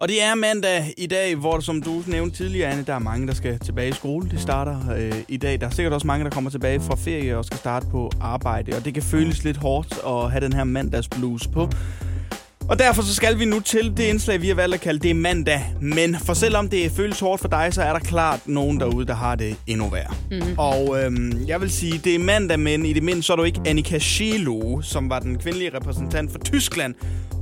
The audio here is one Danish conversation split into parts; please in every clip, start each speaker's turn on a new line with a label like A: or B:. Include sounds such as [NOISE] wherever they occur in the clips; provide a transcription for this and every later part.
A: Og det er mandag i dag, hvor som du nævnte tidligere, Anne, der er mange, der skal tilbage i skole. Det starter øh, i dag. Der er sikkert også mange, der kommer tilbage fra ferie og skal starte på arbejde. Og det kan føles lidt hårdt at have den her mandagsblues på. Og derfor så skal vi nu til det indslag, vi har valgt at kalde det mandag. Men for selvom det føles hårdt for dig, så er der klart nogen derude, der har det endnu værre. Mm. Og øhm, jeg vil sige, det er mandag, men i det mindste så er du ikke Annika Schilo, som var den kvindelige repræsentant for Tyskland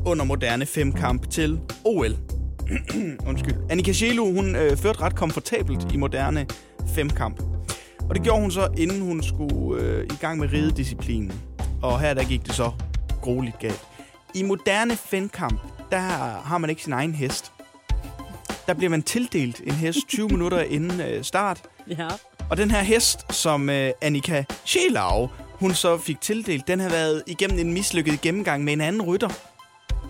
A: under moderne femkamp til OL. [CLEARS THROAT] Undskyld. Annika Schilo, hun øh, førte ret komfortabelt i moderne femkamp. Og det gjorde hun så, inden hun skulle øh, i gang med ridedisciplinen. Og her der gik det så grueligt galt. I moderne femkamp, der har man ikke sin egen hest. Der bliver man tildelt en hest 20 [LAUGHS] minutter inden øh, start.
B: Ja.
A: Og den her hest, som øh, Annika Schelau, hun så fik tildelt, den har været igennem en mislykket gennemgang med en anden rytter.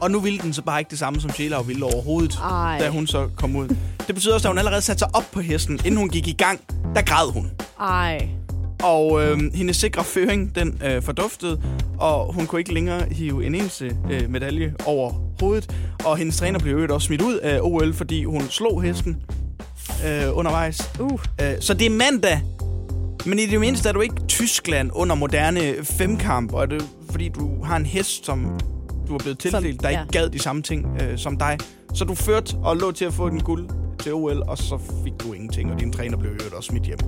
A: Og nu ville den så bare ikke det samme, som Schelau ville overhovedet,
B: Ej.
A: da hun så kom ud. Det betyder også, at hun allerede satte sig op på hesten, inden hun gik i gang. Der græd hun.
B: Ej.
A: Og øh, hendes sikre føring, den øh, forduftede, og hun kunne ikke længere hive en eneste øh, medalje over hovedet. Og hendes træner blev jo også smidt ud af OL, fordi hun slog hesten øh, undervejs.
B: Uh.
A: Øh, så det er mandag, men i det mindste er du ikke Tyskland under moderne femkamp, og er det fordi du har en hest, som du er blevet tildelt,
B: Som-
A: der
B: ja.
A: ikke gad de samme ting øh, som dig. Så du førte og lå til at få den guld til OL, og så fik du ingenting, og din træner blev jo også smidt hjem.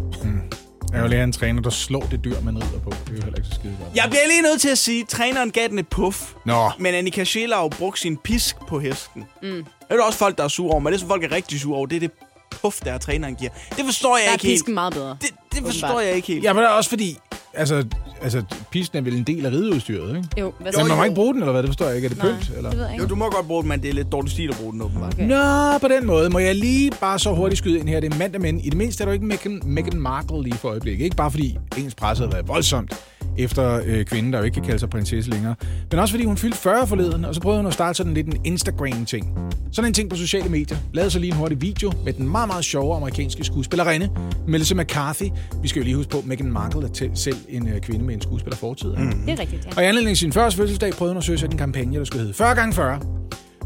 C: Jeg vil lære en træner, der slår det dyr, man rider på. Det er jo heller ikke så skide godt.
A: Jeg bliver lige nødt til at sige, at træneren gav den et puff.
C: Nå,
A: Men Annika Schelau brugte sin pisk på hesten. Mm. Det er der også folk, der er sure over, men det, som folk er rigtig sure over, det er det puff, der træneren giver. Det forstår jeg
B: Der er
A: ikke helt.
B: pisken meget bedre.
A: Det, det forstår jeg ikke helt.
C: ja, men det er også fordi, altså, altså pisken er vel en del af rideudstyret, ikke?
B: Jo, hvad
A: Jo,
C: Men man må
A: jo.
C: ikke bruge den, eller hvad? Det forstår jeg ikke. Er det
B: Nej,
C: pynt? Eller?
B: det ved jeg
A: Jo,
B: ikke.
A: du må godt bruge den, men det er lidt dårlig stil at bruge den, åbenbart.
B: Okay.
C: Nå, på den måde. Må jeg lige bare så hurtigt skyde ind her. Det er mandag, men i det mindste er du ikke Meghan, Meghan Markle lige for øjeblikket. Ikke bare fordi engelsk presse har været voldsomt efter øh, kvinden, der jo ikke kan kalde sig prinsesse længere. Men også fordi hun fyldte 40 forleden, og så prøvede hun at starte sådan lidt en Instagram-ting. Sådan en ting på sociale medier. Lavede så lige en hurtig video med den meget, meget sjove amerikanske skuespillerinde, Melissa McCarthy. Vi skal jo lige huske på, Meghan Markle er selv en øh, kvinde med en skuespillerfortid. Mm.
B: Det er rigtigt, ja.
C: Og i anledning af sin første fødselsdag prøvede hun at søge sig en kampagne, der skulle hedde 40 gange 40.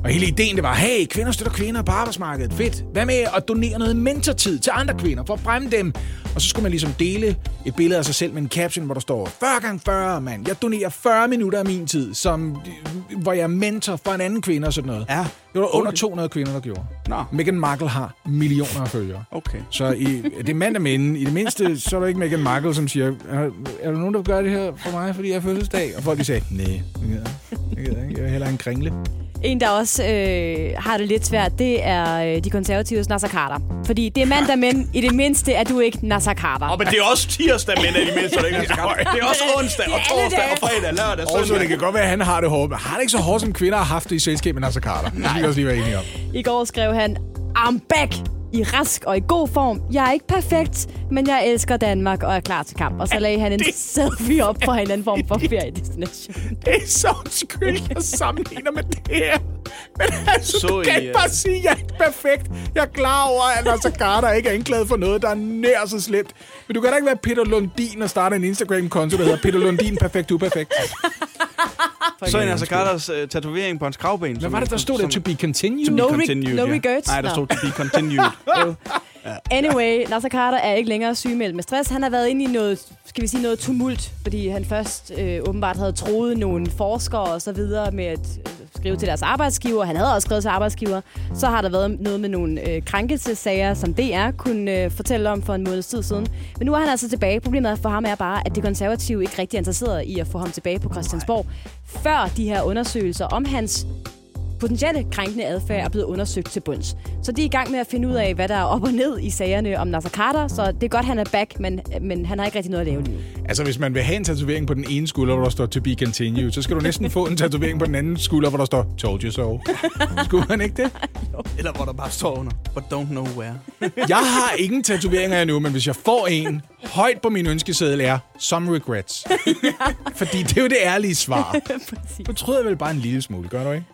C: Og hele ideen det var, hey, kvinder støtter kvinder på arbejdsmarkedet. Fedt. Hvad med at donere noget mentortid til andre kvinder for at fremme dem? Og så skulle man ligesom dele et billede af sig selv med en caption, hvor der står 40 gange 40, mand. Jeg donerer 40 minutter af min tid, som, hvor jeg er mentor for en anden kvinde og sådan noget.
A: Ja.
C: Det var under
A: Okay.
C: 200 kvinder, der gjorde.
A: Nå,
C: Meghan Markle har millioner af følgere.
A: okay.
C: Så i, det er mandag men i det mindste, så er der ikke Meghan Markle, som siger, er, er der nogen, der gøre det her for mig, fordi jeg har fødselsdag? Og folk de sagde, nej, jeg gider jeg ikke. Jeg hellere have en kringle.
B: En, der også øh, har det lidt svært, det er øh, de konservatives Nasser Carter. Fordi det er mandag, men i det mindste er du ikke Nasser Carter.
A: Og men det er også tirsdag, men er de mindste, der ikke er så gammel. Det er også onsdag og
B: er
A: torsdag og fredag, lørdag,
C: Og så det kan godt være, at han har det hårdt, men har det ikke så hårdt, som kvinder har haft det i selskab med Nasser Carter? Det skal vi også lige være enige om.
B: I går skrev han, I'm back! I rask og i god form. Jeg er ikke perfekt, men jeg elsker Danmark og er klar til kamp. Og så lagde han en selfie op fra en anden form for [LAUGHS] feriedestination.
C: Det er så undskyld, jeg sammenligner med det her. Men altså,
A: Så
C: du kan
A: I,
C: ikke
A: øh,
C: bare sige, at jeg er ikke perfekt. Jeg er klar over, at Nasser Carter ikke er anklaget for noget, der er nær så slemt. Men du kan da ikke være Peter Lundin og starte en Instagram-konto, der hedder Peter Lundin Perfekt Uperfekt. [LAUGHS]
A: Så en altså Carters uh, tatovering på hans kravben.
C: Hvad var det, der stod der? To be continued?
B: No re-
A: continued,
B: no
A: ja.
B: regrets?
A: Nej, der stod to be continued. [LAUGHS] [LAUGHS]
B: Anyway, Nasser Carter er ikke længere sygemeldt med stress. Han har været inde i noget, skal vi sige, noget tumult, fordi han først øh, åbenbart havde troet nogle forskere og så videre med at øh, skrive til deres arbejdsgiver. Han havde også skrevet til arbejdsgiver. Så har der været noget med nogle øh, krænkelsesager, som DR kunne øh, fortælle om for en måneds tid siden. Men nu er han altså tilbage. Problemet for ham er bare, at det konservative ikke rigtig er interesseret i at få ham tilbage på Christiansborg, før de her undersøgelser om hans potentielle krænkende adfærd er blevet undersøgt til bunds. Så de er i gang med at finde ud af, hvad der er op og ned i sagerne om Nasser Carter, så det er godt, han er back, men, men han har ikke rigtig noget at lave lige nu.
C: Altså, hvis man vil have en tatovering på den ene skulder, hvor der står to be continued, så skal du næsten få en tatovering på den anden skulder, hvor der står told you so. [LAUGHS] Skulle man ikke det?
A: Eller hvor der bare står under, but don't know where. [LAUGHS]
C: Jeg har ingen tatoveringer endnu, men hvis jeg får en, højt på min ønskeseddel er some regrets. [LAUGHS] Fordi det er jo det ærlige svar. Du troede jeg vel bare en lille smule, gør du ikke?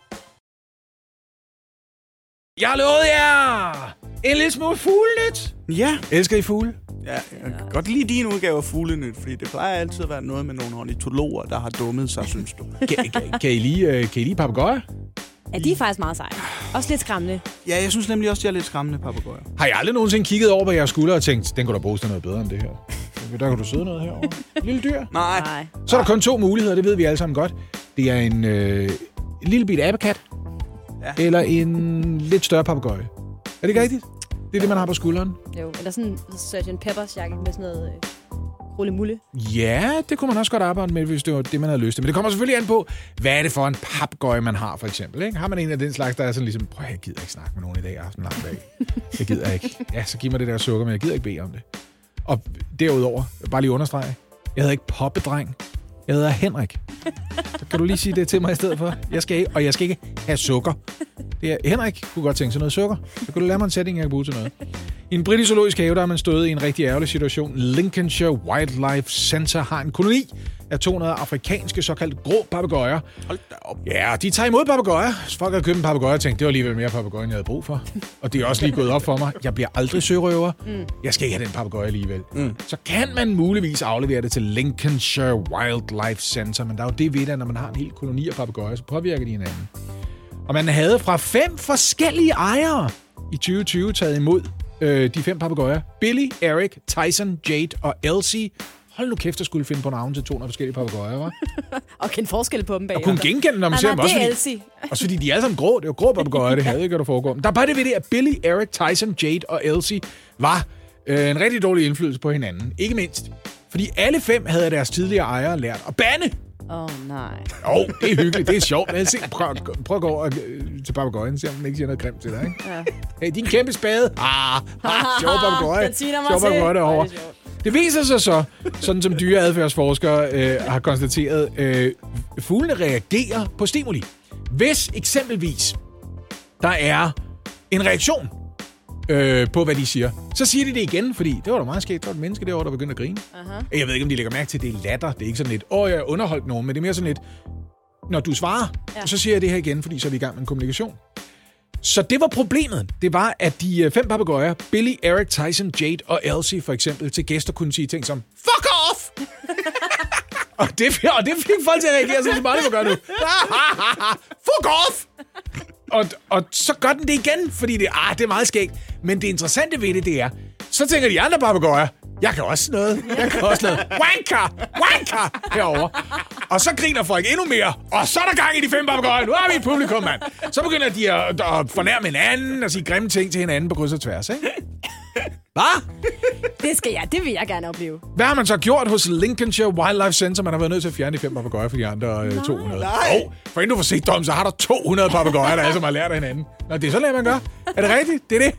C: Jeg lovede jer en lille smule fuglenyt.
A: Ja,
C: Elsker I fugle?
A: ja, jeg kan godt lide din udgave af Fuglenyt, fordi det plejer altid at være noget med nogle ornitologer, der har dummet sig, [LAUGHS] synes du.
C: Kan, kan, kan I lide, uh, kan I lide papegøjer?
B: Ja, de er faktisk meget seje. Også lidt skræmmende.
A: Ja, jeg synes nemlig også, de er lidt skræmmende papegøjer.
C: Har jeg aldrig nogensinde kigget over på jeres skulder og tænkt, den kunne da bruges til noget bedre end det her? [LAUGHS] Der kan du sidde noget herovre. Lille dyr.
A: Nej.
B: Nej.
C: Så er der kun to muligheder, det ved vi alle sammen godt. Det er en, øh, en lille bit abekat,
A: Ja.
C: eller en lidt større papegøje. Er det ikke rigtigt? Det er det, man har på skulderen.
B: Jo, eller sådan en Sgt. Peppers jakke med sådan noget øh, rullemulle.
C: Ja, det kunne man også godt arbejde med, hvis det var det, man havde lyst til. Men det kommer selvfølgelig an på, hvad er det for en papegøje, man har, for eksempel. Ikke? Har man en af den slags, der er sådan ligesom, prøv jeg gider ikke snakke med nogen i dag, jeg har haft en lang dag. Jeg gider ikke. Ja, så giv mig det der sukker, men jeg gider ikke bede om det. Og derudover, bare lige understrege, jeg hedder ikke poppedreng. Jeg hedder Henrik. Så [LAUGHS] kan du lige sige det til mig i stedet for? Jeg skal ikke, og jeg skal ikke have sukker. Det er, Henrik kunne godt tænke sig noget sukker. Så kan du lære mig en sætning, jeg kan bruge til noget. I en britisk zoologisk have, der er man stået i en rigtig ærgerlig situation. Lincolnshire Wildlife Center har en koloni af 200 afrikanske såkaldt grå papegøjer.
A: Hold da op.
C: Ja, de tager imod papegøjer. Så folk har købt en papegøje og tænkt, det var alligevel mere papegøje, end jeg havde brug for. Og det er også lige gået op for mig. Jeg bliver aldrig sørøver. Mm. Jeg skal ikke have den papegøje alligevel. Mm. Så kan man muligvis aflevere det til Lincolnshire Wildlife Center. Men der er jo det ved det, når man har en hel koloni af papegøjer, så påvirker de hinanden. Og man havde fra fem forskellige ejere i 2020 taget imod øh, de fem papegøjer. Billy, Eric, Tyson, Jade og Elsie. Hold nu kæft, at skulle finde på navn til 200 forskellige papegøjer, var. [LAUGHS]
B: Og kende forskel på dem bag.
C: Og kunne genkende, ser
B: nej,
C: dem.
B: det
C: Også
B: er
C: fordi, også fordi de er alle sammen grå. Det er jo grå papegøjer, det havde ikke, der foregår. Der er bare det ved det, at Billy, Eric, Tyson, Jade og Elsie var øh, en rigtig dårlig indflydelse på hinanden. Ikke mindst. Fordi alle fem havde deres tidligere ejere lært at bande.
B: Åh, oh, nej.
C: Åh, oh, det er hyggeligt, det er sjovt. Men se, prøv, prøv at gå over øh, til papegøjen, se om den ikke siger noget grimt til dig. Ikke?
B: Ja.
C: Hey, din kæmpe spade. Ah, ah sjov [LAUGHS]
B: mig
C: Sjov
B: til.
C: papegøje derovre.
B: Det.
C: Det viser sig så, sådan som dyreadfærdsforskere øh, har konstateret, øh, fuglene reagerer på stimuli. Hvis eksempelvis der er en reaktion øh, på, hvad de siger, så siger de det igen, fordi det var da meget skægt. Der var et menneske derovre, der begyndte at grine.
B: Aha.
C: Jeg ved ikke, om de lægger mærke til, at det er latter. Det er ikke sådan lidt, åh, jeg underholdt nogen, men det er mere sådan lidt, når du svarer, ja. Så siger jeg det her igen, fordi så er vi i gang med en kommunikation. Så det var problemet. Det var, at de øh, fem papegøjer, Billy, Eric, Tyson, Jade og Elsie for eksempel, til gæster kunne sige ting som, fuck off! [LAUGHS] og, det, og det fik folk til at reagere, så de bare må gøre nu. fuck off! Og, og så gør den det igen, fordi det, ah, det er meget skægt. Men det interessante ved det, det er, så tænker de andre papegøjer, jeg kan også noget. Jeg kan også noget. [LAUGHS] Wanker! Wanker! Herovre. Og så griner folk endnu mere. Og så er der gang i de fem papegøjer. Nu har vi et publikum, mand. Så begynder de at, at fornærme hinanden og sige grimme ting til hinanden på kryds og tværs, ikke? [LAUGHS] Hvad?
B: Det skal jeg, det vil jeg gerne opleve.
C: Hvad har man så gjort hos Lincolnshire Wildlife Center? Man har været nødt til at fjerne de fem papegøjer for de andre øh, 200.
A: Nej.
C: Oh, for inden du får set dem, så har der 200 papegøjer, der sammen har lært af hinanden. Nå, det er sådan, man gør. Er det rigtigt? Det er det.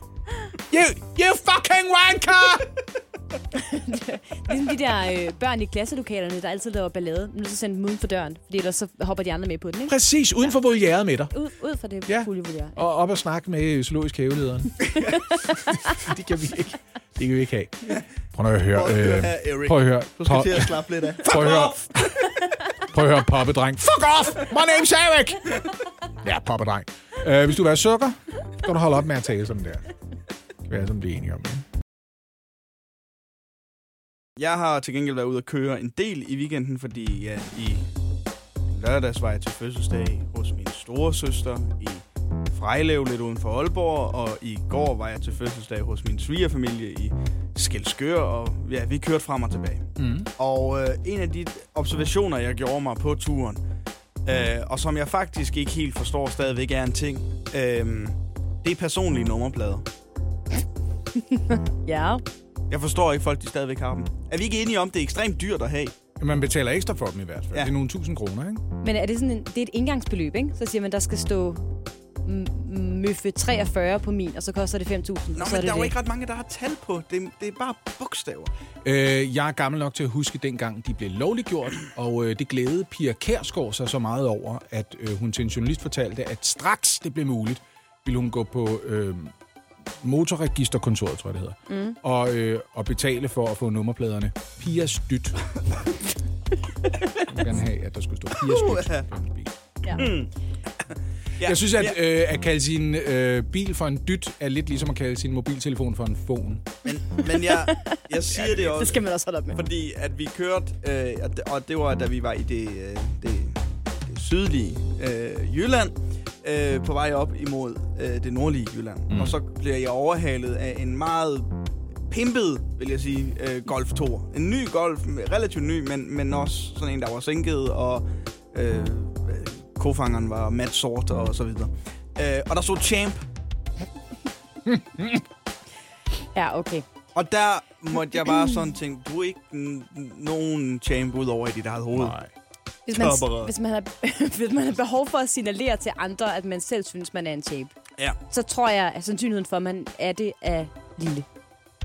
C: You, you fucking wanker! [LAUGHS]
B: Ligesom de der øh, børn i klasselokalerne, der altid laver ballade. Nu så sende dem uden for døren, fordi ellers så hopper de andre med på den, ikke?
C: Præcis, uden for volieret med dig.
B: Ud, ud fra det
C: Ja.
B: ja. fulde vurdere.
C: Og op og snakke med zoologisk havelederen. [LAUGHS] [LAUGHS] det kan vi ikke. Det kan vi ikke have. Prøv nu at høre.
A: Prøv at høre
C: Øh,
A: her,
C: prøv at høre.
A: Du skal
C: Pop,
A: til at slappe lidt af.
C: prøv at høre. Prøv at høre, poppedreng. Fuck off! My name's Eric! Ja, poppedreng. Øh, hvis du vil have sukker, skal du holde op med at tale sådan der. Kan vi alle sammen blive enige om. Ikke?
A: Jeg har til gengæld været ude at køre en del i weekenden, fordi ja, i lørdags var jeg til fødselsdag hos min store søster i Frejlev, lidt uden for Aalborg, og i går var jeg til fødselsdag hos min svigerfamilie i Skelskør, og ja, vi kørte frem og tilbage.
C: Mm.
A: Og øh, en af de observationer, jeg gjorde mig på turen, øh, og som jeg faktisk ikke helt forstår stadigvæk er en ting, øh, det er personlige nummerplader. [LAUGHS]
B: Ja.
A: Jeg forstår ikke, folk de stadigvæk har dem. Er vi ikke enige om, det er ekstremt dyrt at have?
C: Man betaler ekstra for dem i hvert fald.
A: Ja.
C: Det er nogle tusind kroner, ikke?
B: Men er det sådan en, det er et indgangsbeløb, ikke? Så siger man, der skal stå møffe 43 på min, og så koster det 5.000.
A: Nå,
B: så er
A: men
B: det
A: der er jo
B: det.
A: ikke ret mange, der har tal på. Det, det er bare bogstaver.
C: Øh, jeg er gammel nok til at huske dengang, de blev lovliggjort, og øh, det glædede Pia Kærsgaard sig så meget over, at øh, hun til en journalist fortalte, at straks det blev muligt, ville hun gå på øh, motorregisterkontoret, tror jeg det hedder, mm. og, øh, og betale for at få nummerpladerne. Pias dyt. Jeg vil gerne have, at der skulle stå Pias dyt. på hendes bil.
B: Ja.
A: Ja,
C: Jeg synes, at, øh, at kalde sin øh, bil for en dyt er lidt ligesom at kalde sin mobiltelefon for en phone.
A: Men, men jeg, jeg siger det
B: Det
A: også,
B: skal man også holde op med.
A: fordi at vi kørte, øh, og det- og det var, da vi var i det, øh, det, det sydlige øh, Jylland, øh, på vej op imod øh, det nordlige Jylland. Mm. Og så bliver jeg overhalet af en meget pimpet, vil jeg sige, øh, Golf 2. En ny Golf, relativt ny, men, men også sådan en, der var sænket, og øh, kofangeren var mat sort og så videre. Øh, og der stod Champ, [LAUGHS]
B: Ja, okay.
A: og der måtte jeg bare sådan tænke, du er ikke n- nogen Champ ud over i dit eget hoved.
C: Nej.
B: Hvis man, hvis, man har, [LAUGHS] hvis man har behov for at signalere til andre, at man selv synes, man er en shape,
A: Ja.
B: så tror jeg, at sandsynligheden for, at man er det, er lille.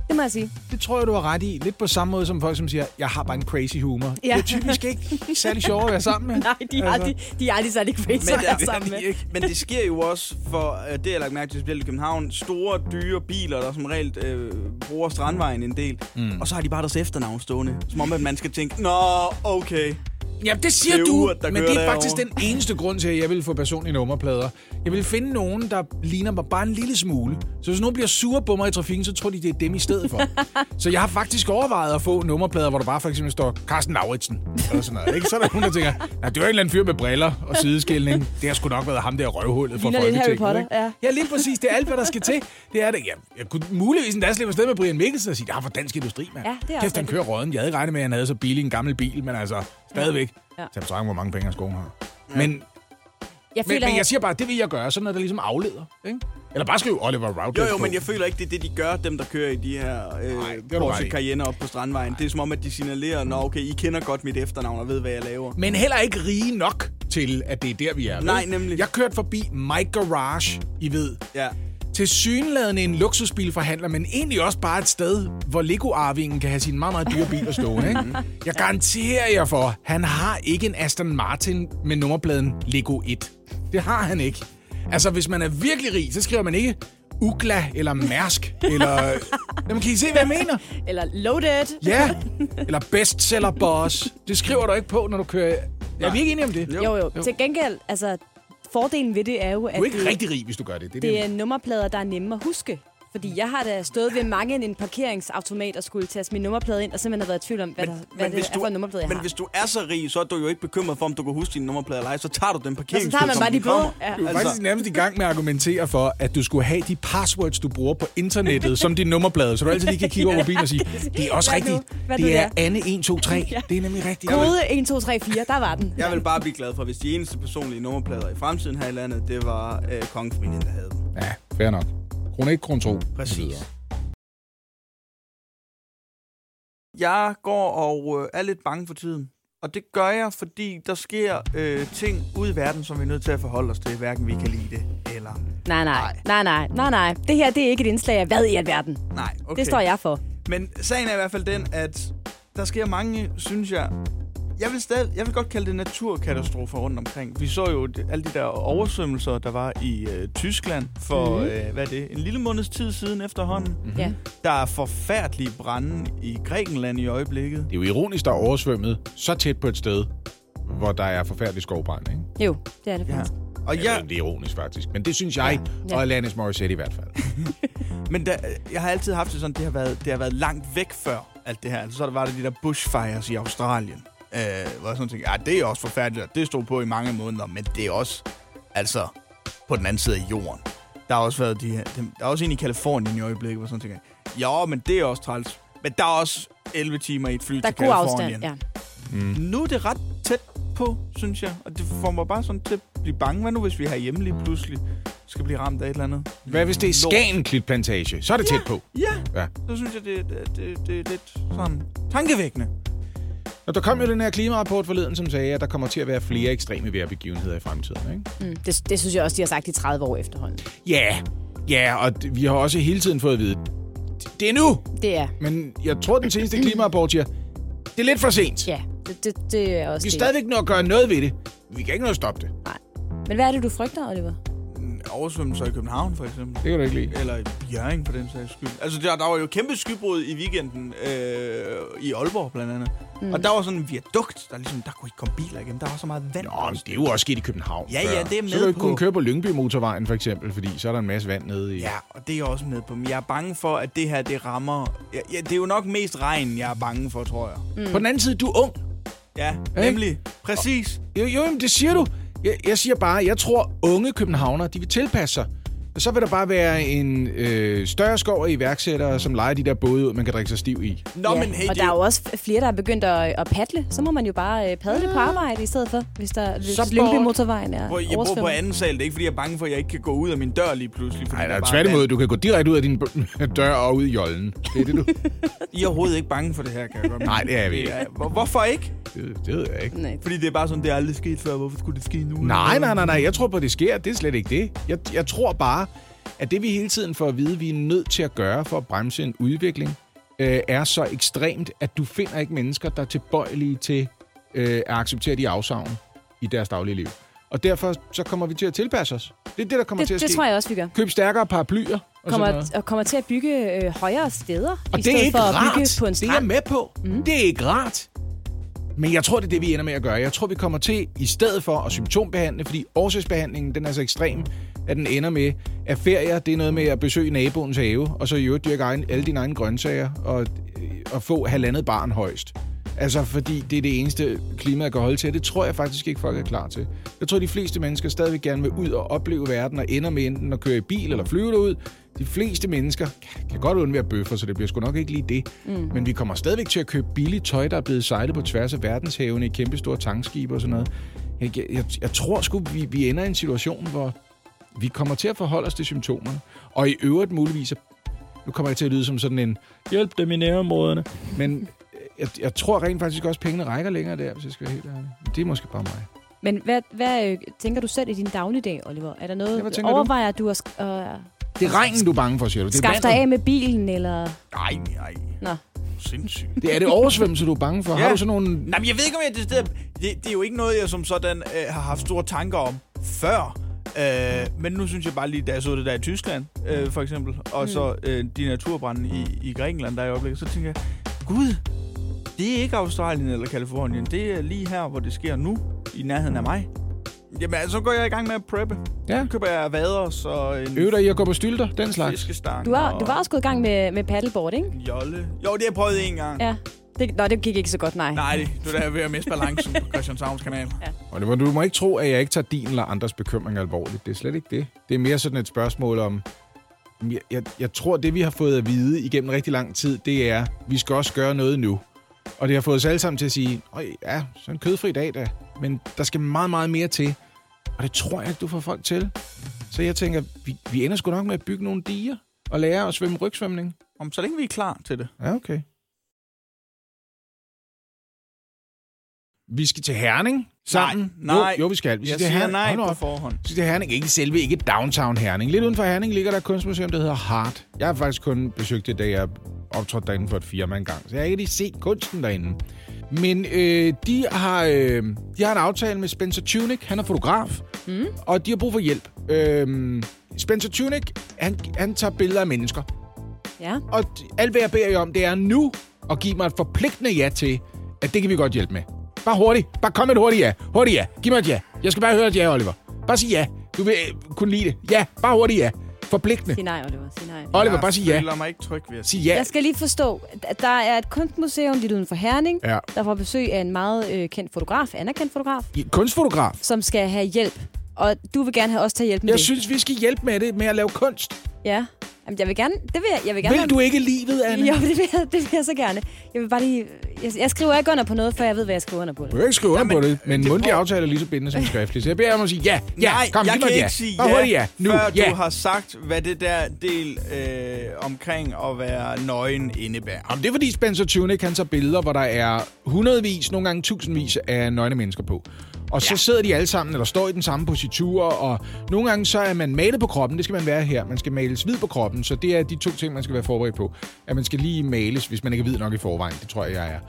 B: Det må jeg sige.
C: Det tror jeg, du har ret i. Lidt på samme måde som folk, som siger, jeg har bare en crazy humor.
B: Ja.
C: Det er typisk ikke særlig sjovt at være sammen med. [LAUGHS]
B: Nej, de er
C: Altså.
B: aldrig, de er aldrig særlig crazy
A: Men
B: at
A: det,
B: være sammen med.
C: ikke.
A: men det sker jo også for, øh, det har jeg lagt mærke til, specielt i København, store, dyre biler, der som regel øh, bruger strandvejen en del. Mm. Og så har de bare deres efternavn stående. Som om, at man skal tænke, nå, okay.
C: Ja, det siger
A: Det er
C: du,
A: uret,
C: men det er faktisk
A: derovre.
C: den eneste grund til, at jeg vil få personlige nummerplader. Jeg vil finde nogen, der ligner mig bare en lille smule. Så hvis nogen bliver sure på mig i trafikken, så tror de, det er dem i stedet for. [LAUGHS] så jeg har faktisk overvejet at få nummerplader, hvor der bare for eksempel står Carsten Lauritsen. Eller sådan noget, ikke? Så er der nogen, der tænker, nej, det var en eller anden fyr med briller og sideskilning. Det har sgu nok været ham der røvhullet fra Folketinget.
B: Harry Potter,
C: ikke?
B: ja.
C: ja, lige præcis. Det er alt, hvad der skal til. Det er det. Jeg, jeg kunne muligvis endda slippe afsted med Brian Mikkelsen og sige, det er for dansk industri, mand.
B: Ja, det er
C: Kæft, han kører råden. Jeg havde ikke regnet med, at han havde så billig en gammel bil, men altså, stadigvæk.
B: Ja.
C: Ja. Så jeg hvor mange penge hans kone har. Men,
B: Jeg
C: men,
B: føler,
C: men jeg
B: at
C: siger bare, det vil jeg gøre, sådan noget, der ligesom afleder. Ikke? Eller bare skrive Oliver Routledge
A: Jo, jo,
C: på.
A: men jeg føler ikke, det er det, de gør, dem der kører i de her øh,
C: Nej,
A: Porsche
C: i.
A: Cayenne op på Strandvejen. Det er som om, at de signalerer, nå okay, I kender godt mit efternavn og ved, hvad jeg laver.
C: Men heller ikke rige nok til, at det er der, vi er.
A: Nej, nemlig.
C: Jeg kørte forbi My Garage, I ved.
A: Ja.
C: Til synladende en luksusbilforhandler, men egentlig også bare et sted, hvor Lego-arvingen kan have sine meget, meget dyre biler stående. Ikke? Jeg garanterer jer for, han har ikke en Aston Martin med nummerpladen Lego 1. Det har han ikke. Altså, hvis man er virkelig rig, så skriver man ikke Ugla eller Mærsk, eller... Jamen, kan I se, hvad jeg mener?
B: eller loaded.
C: Ja, eller bestseller boss. Det skriver du ikke på, når du kører... Er vi ikke enige om det?
A: Jo.
B: Jo, jo. Til gengæld, altså, fordelen ved det er jo, at
C: Du er ikke
B: det,
C: rigtig rig, hvis du gør det. Det,
B: det er nummerplader, der er nemme at huske. Fordi jeg har da stået ved mange en parkeringsautomat og skulle tage min nummerplade ind, og simpelthen har været i tvivl om, hvad,
A: Men,
B: der, hvad det
A: hvis
B: er for en nummerplade, jeg
A: men
B: har.
A: hvis du er så rig, så er du jo ikke bekymret for, om du kan huske din nummerplade eller ej. Så tager du den
B: Og så
A: parkeringsplads,
B: tager man bare de
A: kommer.
B: Ja.
C: Du er
A: Altså-
C: faktisk nærmest i gang med at argumentere for, at du skulle have de passwords, du bruger på internettet, som din nummerplade, så du altid lige kan kigge over mobilen og sige, [LAUGHS] det er også
B: Hvad
C: rigtigt.
B: Hvad
C: Det er? Anne 123.
B: Ja.
C: Det er nemlig rigtigt.
B: Kode 1, 2, 3, 4, der var den.
A: Jeg vil bare blive glad for, hvis de eneste personlige nummerplader i fremtiden her i landet, det var øh, kongefamilien, der havde dem.
C: Ja, fair nok. Kron 1, kron 2.
A: Præcis. Jeg går og øh, er lidt bange for tiden. Og det gør jeg, fordi der sker øh, ting ude i verden, som vi er nødt til at forholde os til, hverken vi kan lide det eller...
B: Nej, nej, nej, nej, nej, nej. Det her, det er ikke et indslag af hvad i alverden.
A: Nej, okay.
B: Det står jeg for.
A: Men sagen er i hvert fald den, at der sker mange, synes jeg... Jeg vil, stadig, jeg vil godt kalde det naturkatastrofer rundt omkring. Vi så jo det, alle de der oversvømmelser, der var i øh, Tyskland for, mm. øh, hvad er det, en lille måneds tid siden efterhånden. Mm.
B: Ja.
A: Der er forfærdelige brænde i Grækenland i øjeblikket.
C: Det er jo ironisk, der er oversvømmet så tæt på et sted, hvor der er forfærdelig skovbrand, ikke?
B: Jo, det er det
A: Ja.
B: faktisk.
A: Og
C: Ja.
A: jeg,
C: Det er ironisk, faktisk. Men det synes jeg,
B: Ja.
C: og Alanis Morissette i hvert fald. [LAUGHS]
A: men der, jeg har altid haft det sådan, det har, været, det har været langt væk før alt det her. Altså, så var der de der bushfires i Australien. Øh, hvor jeg sådan tænkte, ja, det er også forfærdeligt, og det stod på i mange måneder, men det er også, altså, på den anden side af jorden. Der har også været de her, dem- der er også en i Kalifornien i øjeblikket, hvor jeg sådan tænker, ja, men det er også træls. Men der er også 11 timer i et fly
B: Der er
A: til Kalifornien.
B: afstand, ja.
A: Nu er det ret tæt på, synes jeg. Og det får mig bare sådan til at blive bange. Hvad nu, hvis vi her hjemme lige pludselig skal blive ramt af et eller andet?
C: Hvad hvis det er
A: Lort?
C: Skagen Klitplantage? Så er det tæt på.
A: Ja,
C: Ja.
A: så synes jeg, det, det, det, det er lidt sådan tankevækkende.
C: Og der kom jo den her klimarapport forleden, som sagde, at der kommer til at være flere ekstreme vejrbegivenheder i fremtiden. Ikke?
B: Mm, det, det synes jeg også, de har sagt i 30 år efterhånden.
C: Ja, ja, og d- vi har også hele tiden fået at vide, "D- det er nu.
B: Det er,
C: Men jeg tror, den seneste klimarapport siger, det er lidt for sent.
B: ja, det, det, det er også
C: Vi er stadigvæk nå at gøre noget ved det. Vi kan ikke nå at stoppe det.
B: Men hvad er det, du frygter, Oliver?
A: Mm, Oversvømmelser i København, for eksempel.
C: Det kan du ikke lide.
A: Eller i Jørgen, for den sags skyld. Altså, der, der var jo kæmpe skybrud i weekenden øh, i Aalborg, blandt andet. Mm. Og der var sådan en viadukt, der ligesom, der kunne ikke komme biler igennem. Der var så meget vand.
C: Nå, men det er jo også sket i København.
A: Ja,
C: før.
A: ja, det er med
C: Så kan du ikke
A: på.
C: kunne køre på Lyngby Motorvejen, for eksempel, fordi så er der en masse vand nede i...
A: Ja, og det er jeg også med på. Men jeg er bange for, at det her, det rammer... Ja, ja, det er jo nok mest regn, jeg er bange for, tror jeg.
C: Mm. På den anden side, du er ung.
A: Ja, nemlig. Præcis.
C: Jo, jo, men det siger du. Jeg, jeg siger bare, jeg tror, unge københavnere, de vil tilpasse sig. Så vil der bare være en øh, større skov af iværksættere, som leger de der både ud, man kan drikke sig stiv i.
A: Nå,
B: ja,
A: men hey,
B: og der er jo også flere, der er begyndt at, at padle. Så må man jo bare øh, padle på arbejde i stedet for, hvis, der, hvis motorvejen er
A: hvor jeg bor på anden sal. Det er ikke, fordi jeg er bange for, at jeg ikke kan gå ud af min dør lige pludselig.
C: Nej,
A: der er
C: tværtimod, du kan gå direkte ud af din b- [LAUGHS] dør og ud i jollen. Det er det, du... [LAUGHS]
A: I er overhovedet ikke bange for det her, kan jeg godt
C: Nej, det er vi ikke.
A: Hvor- Hvorfor ikke?
C: det, det ved jeg ikke.
B: Nej.
A: Fordi det er bare sådan, det er aldrig sket før. Hvorfor skulle det ske nu?
C: Nej, nej, nej, nej. Jeg tror på, det sker. Det er slet ikke det. Jeg, jeg tror bare, at det vi hele tiden får at vide, vi er nødt til at gøre for at bremse en udvikling, øh, er så ekstremt, at du finder ikke mennesker, der er tilbøjelige til øh, at acceptere de afsavn i deres daglige liv. Og derfor så kommer vi til at tilpasse os. Det er det, der kommer
B: Det,
C: til at
B: det
C: ske.
B: tror jeg også, vi gør.
C: Køb stærkere paraplyer og
B: Kommer, og kommer til at bygge øh, højere steder,
C: Og
B: i
C: det er
B: stedet
C: ikke
B: for at
C: rart.
B: bygge på en
C: Det er jeg
B: strand.
C: med på. Mm. Det er ikke rart. Men jeg tror, det er det, vi ender med at gøre. Jeg tror, vi kommer til, i stedet for at symptombehandle, fordi årsagsbehandlingen, den er så ekstrem, at den ender med, at ferier, det er noget med at besøge naboens have, og så i øvrigt dyrke egen, alle dine egne grøntsager, og, øh, og få halvandet barn højst. Altså, fordi det er det eneste, klimaet kan holde til. Det tror jeg faktisk ikke, folk er klar til. Jeg tror, de fleste mennesker stadigvæk gerne vil ud og opleve verden, og ender med enten at køre i bil eller flyve derud. De fleste mennesker kan godt undvære bøffer, så det bliver sgu nok ikke lige det. Mm. Men vi kommer stadigvæk til at købe billigt tøj, der er blevet sejlet på tværs af verdenshavene i kæmpe store tankskibe og sådan noget. Jeg, jeg, jeg tror sgu, vi, vi ender i en situation, hvor vi kommer til at forholde os til symptomerne. Og i øvrigt muligvis, nu kommer jeg til at lyde som sådan en, hjælp dem i nærområderne. Men jeg, jeg tror rent faktisk også, at pengene rækker længere der, hvis jeg skal være helt ærlig. Men det er måske bare mig.
B: Men hvad, hvad øh, tænker du selv i din dagligdag, Oliver? Er der noget,
C: Ja, tænker du?
B: overvejer du at øh,
C: Det er regnen, du er bange for, siger du. Det
B: skaffe dig af med bilen, eller...
A: Nej, nej.
B: Nå.
A: Sindssygt.
C: Det er det oversvømmelse, du er bange for. Ja. Har du sådan nogle...
A: Nej, men jeg ved ikke, om jeg det, det, det, det er jo ikke noget, jeg som sådan øh, har haft store tanker om før. Øh, men nu synes jeg bare lige, da jeg så det der i Tyskland, øh, for eksempel, og mm. så øh, de naturbrænde i, i Grækenland, der er i øjeblikket, så tænker jeg, gud, det er ikke Australien eller Kalifornien. Det er lige her, hvor det sker nu, i nærheden af mig. Jamen, altså, så går jeg i gang med at preppe.
C: Ja.
A: Så køber jeg vader, så en
C: Øv dig i at gå på stylter, den slags.
A: fiskestang
B: Du var,
A: og
B: du var også gået i gang med, med paddleboard, ikke?
A: jolle. Jo, det har jeg prøvet en gang.
B: Ja. Det, nå, det gik ikke så godt, nej.
A: Nej, det, du er ved at miste balancen på Christianshavns kanal.
C: Og det, du må ikke tro, at jeg ikke tager din eller andres bekymring alvorligt. Det er slet ikke det. Det er mere sådan et spørgsmål om... Jeg, jeg, jeg tror, det vi har fået at vide igennem rigtig lang tid, det er, at vi skal også gøre noget nu. Og det har fået os alle sammen til at sige, Øj, ja, så en kødfri dag da. Men der skal meget, meget mere til. Og det tror jeg ikke, du får folk til. Så jeg tænker, vi, vi ender sgu nok med at bygge nogle diger og lære at svømme rygsvømning.
A: Om så længe vi er klar til det.
C: Ja, okay. Vi skal til Herning sammen.
A: Nej, nej.
C: Jo, jo vi skal. Vi skal
A: Jeg
C: til
A: siger
C: Herning.
A: nej på
C: op.
A: forhånd.
C: Vi skal til Herning. Ikke selve, ikke downtown Herning. Lidt uden for Herning ligger der et kunstmuseum, der hedder Hart. Jeg har faktisk kun besøgt det, da jeg optrådte derinde for et firma engang. Så jeg har ikke lige set kunsten derinde. Men øh, de, har, øh, de har en aftale med Spencer Tunick. Han er fotograf. Mm. Og de har brug for hjælp. Øh, Spencer Tunick, han, han tager billeder af mennesker.
B: Ja.
C: Og alt, hvad jeg beder jer om, det er nu at give mig et forpligtende ja til, at det kan vi godt hjælpe med. Bare hurtigt. Bare kom et hurtigt ja. Hurtigt ja. Giv mig et ja. Jeg skal bare høre et ja, Oliver. Bare sig ja. Du vil øh, kunne lide det. Ja, bare hurtigt ja. Forpligtende.
B: Sig nej, Oliver. Sig nej.
C: Oliver, bare sig ja.
A: Jeg føler mig ikke tryg ved at sige.
C: Sig ja.
B: Jeg skal lige forstå, at der er et kunstmuseum lidt uden for Herning,
C: Ja.
B: der får besøg af en meget øh, kendt fotograf, anerkendt fotograf,
C: Kunstfotograf.
B: som skal have hjælp. Og du vil gerne have os til at hjælpe med
C: Jeg
B: det.
C: synes, vi skal hjælpe med det, med at lave kunst.
B: Ja. Jamen, jeg vil gerne... Det vil jeg, jeg vil gerne
C: Vil du ikke livet, Anne?
B: Jo, [LAUGHS] det vil, jeg, det vil jeg så gerne. Jeg vil bare lige... Jeg, jeg skriver ikke under på noget, før jeg ved, hvad jeg skriver under på
C: Du
B: det.
C: kan ikke skrive under
A: Jamen,
C: på det, men
A: det
C: mundtlig
A: prøv-
C: aftale er lige så bindende som skriftlig. Så jeg beder om at sige ja. Ja,
A: Nej,
C: kom,
A: jeg kan
C: et ja.
A: ikke sige ja,
C: hurtigt ja. Nu,
A: før
C: ja.
A: du har sagt, hvad det der del øh, omkring at være nøgen indebærer.
C: Jamen, det er fordi Spencer Tunick, han tager billeder, hvor der er hundredvis, nogle gange tusindvis af nøgne mennesker på. Og så
A: Ja.
C: sidder de alle sammen, eller står i den samme positur, og nogle gange så er man malet på kroppen, det skal man være her. Man skal males hvid på kroppen, så det er de to ting, man skal være forberedt på. At man skal lige males, hvis man ikke er hvid nok i forvejen, det tror jeg, jeg er.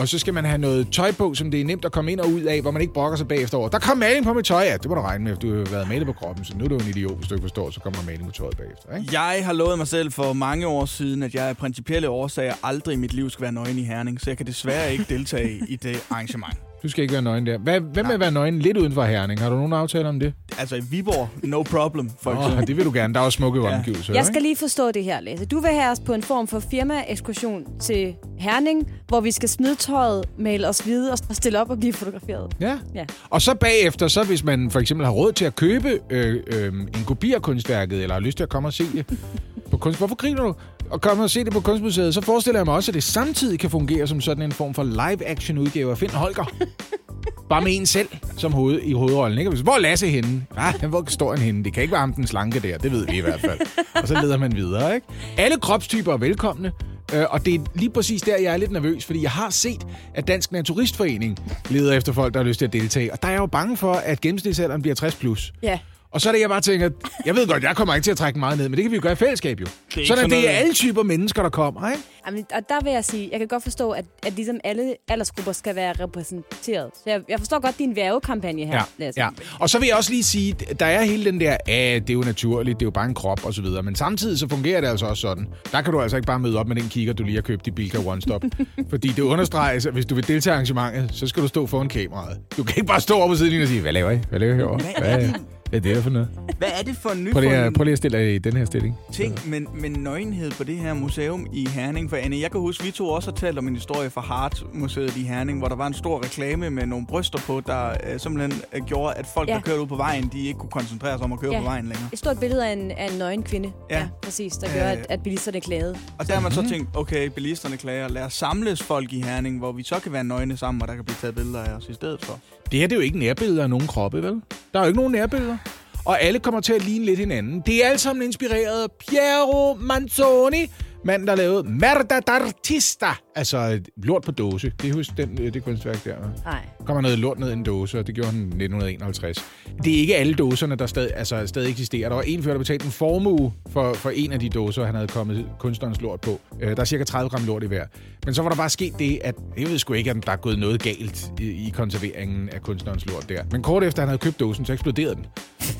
C: Og så skal man have noget tøj på, som det er nemt at komme ind og ud af, hvor man ikke brokker sig bagefter over. Der kom maling på mit tøj, ja, det må du regne med, du har været malet på kroppen, så nu er du en idiot, hvis du ikke forstår, så kommer maling på tøjet bagefter. Ikke?
A: Jeg har lovet mig selv for mange år siden, at jeg af principielle årsager aldrig i mit liv skal være nøgen i Herning, så jeg kan desværre ikke deltage i det arrangement.
C: Du skal ikke være nøgen der. Hvad, hvem vil være nøgen lidt uden for Herning? Har du nogen aftale om det?
A: Altså i Viborg, no problem, for eksempel.
C: det vil du gerne. Der er også smukke
A: Ja.
C: omgivelser.
B: Jeg
C: ikke?
B: skal lige forstå det her, Lasse. Du vil have os på en form for firma-ekskursion til Herning, hvor vi skal smide tøjet, male os hvide og stille op og blive fotograferet.
C: Ja.
B: Ja.
C: Og så bagefter, så hvis man for eksempel har råd til at købe øh, øh, en kopi af kunstværket, eller har lyst til at komme og se det [LAUGHS] på kunst... Hvorfor griner du? Og komme og se det på Kunstmuseet, så forestiller jeg mig også, at det samtidig kan fungere som sådan en form for live-action-udgave af Finn Holger. [LAUGHS] Bare med en selv som hoved, i hovedrollen. Ikke? Hvor er Lasse henne? Ah, hvor står han henne? Det kan ikke være ham den slanke der, det ved vi i hvert fald. [LAUGHS] Og så leder man videre. Ikke? Alle kropstyper er velkomne. Øh, og det er lige præcis der, jeg er lidt nervøs, fordi jeg har set, at Dansk Naturistforening leder efter folk, der har lyst til at deltage. Og der er jeg jo bange for, at gennemsnitsalderen bliver 60 plus.
B: Ja.
C: Og så er det, jeg bare tænker, jeg ved godt, jeg kommer ikke til at trække meget ned, men det kan vi jo gøre i fællesskab jo. Sådan, at
A: sådan
C: det er alle typer mennesker, der kommer, ikke?
B: Jamen, og der vil jeg sige, jeg kan godt forstå, at, at ligesom alle aldersgrupper skal være repræsenteret. Så jeg, jeg forstår godt din værvekampagne her,
C: Ja, ja. Og så vil jeg også lige sige, der er hele den der, at det er jo naturligt, det er jo bare en krop og så videre. Men samtidig så fungerer det altså også sådan. Der kan du altså ikke bare møde op med den kigger, du lige har købt i Bilka One Stop. [LAUGHS] Fordi det understreges, at hvis du vil deltage i arrangementet, så skal du stå foran kameraet. Du kan ikke bare stå op på siden og sige, hvad laver I? Hvad laver I herovre?
A: Hvad er det?
C: Hvad er for noget?
A: Hvad er det for en
C: Prøv lige, at- prøv lige at stille dig i den her stilling.
A: ting med, med nøgenhed på det her museum i Herning? For Anne, jeg kan huske, vi to også har talt om en historie fra Hart-museet i Herning, hvor der var en stor reklame med nogle bryster på, der øh, simpelthen øh, gjorde, at folk,
B: Ja.
A: der kørte ud på vejen, de ikke kunne koncentrere sig om at køre
B: Ja.
A: på vejen længere.
B: Et stort billede af en, af en nøgen kvinde.
A: Ja.
B: ja præcis. Der
A: Øh.
B: gør, at, at bilisterne klagede.
A: Og der har man
C: Mhm.
A: så tænkt, okay, bilisterne klager, lad os samles folk i Herning, hvor vi så kan være nøgne sammen, og der kan blive taget billeder af os i stedet for.
C: Det her det er jo ikke nærbilleder af nogen kroppe, vel? Der er jo ikke nogen nærbilleder. Og alle kommer til at ligne lidt hinanden. Det er alt sammen inspireret af Piero Manzoni, manden, der lavede Merda d'Artista. Altså lort på dåse. Det er husk den, øh, det kunstværk der.
B: Nej.
C: kommer noget lort ned i en dåse, og det gjorde han i 1951. Det er ikke alle dåserne, der stadig, altså, stadig eksisterer. Der var en fyr, der betalte en formue for, for en af de dåser, han havde kommet kunstnerens lort på. Øh, der er cirka 30 gram lort i hver. Men så var der bare sket det, at jeg ved sgu ikke, at der er gået noget galt i, i konserveringen af kunstnerens lort der. Men kort efter han havde købt dåsen, så eksploderede den.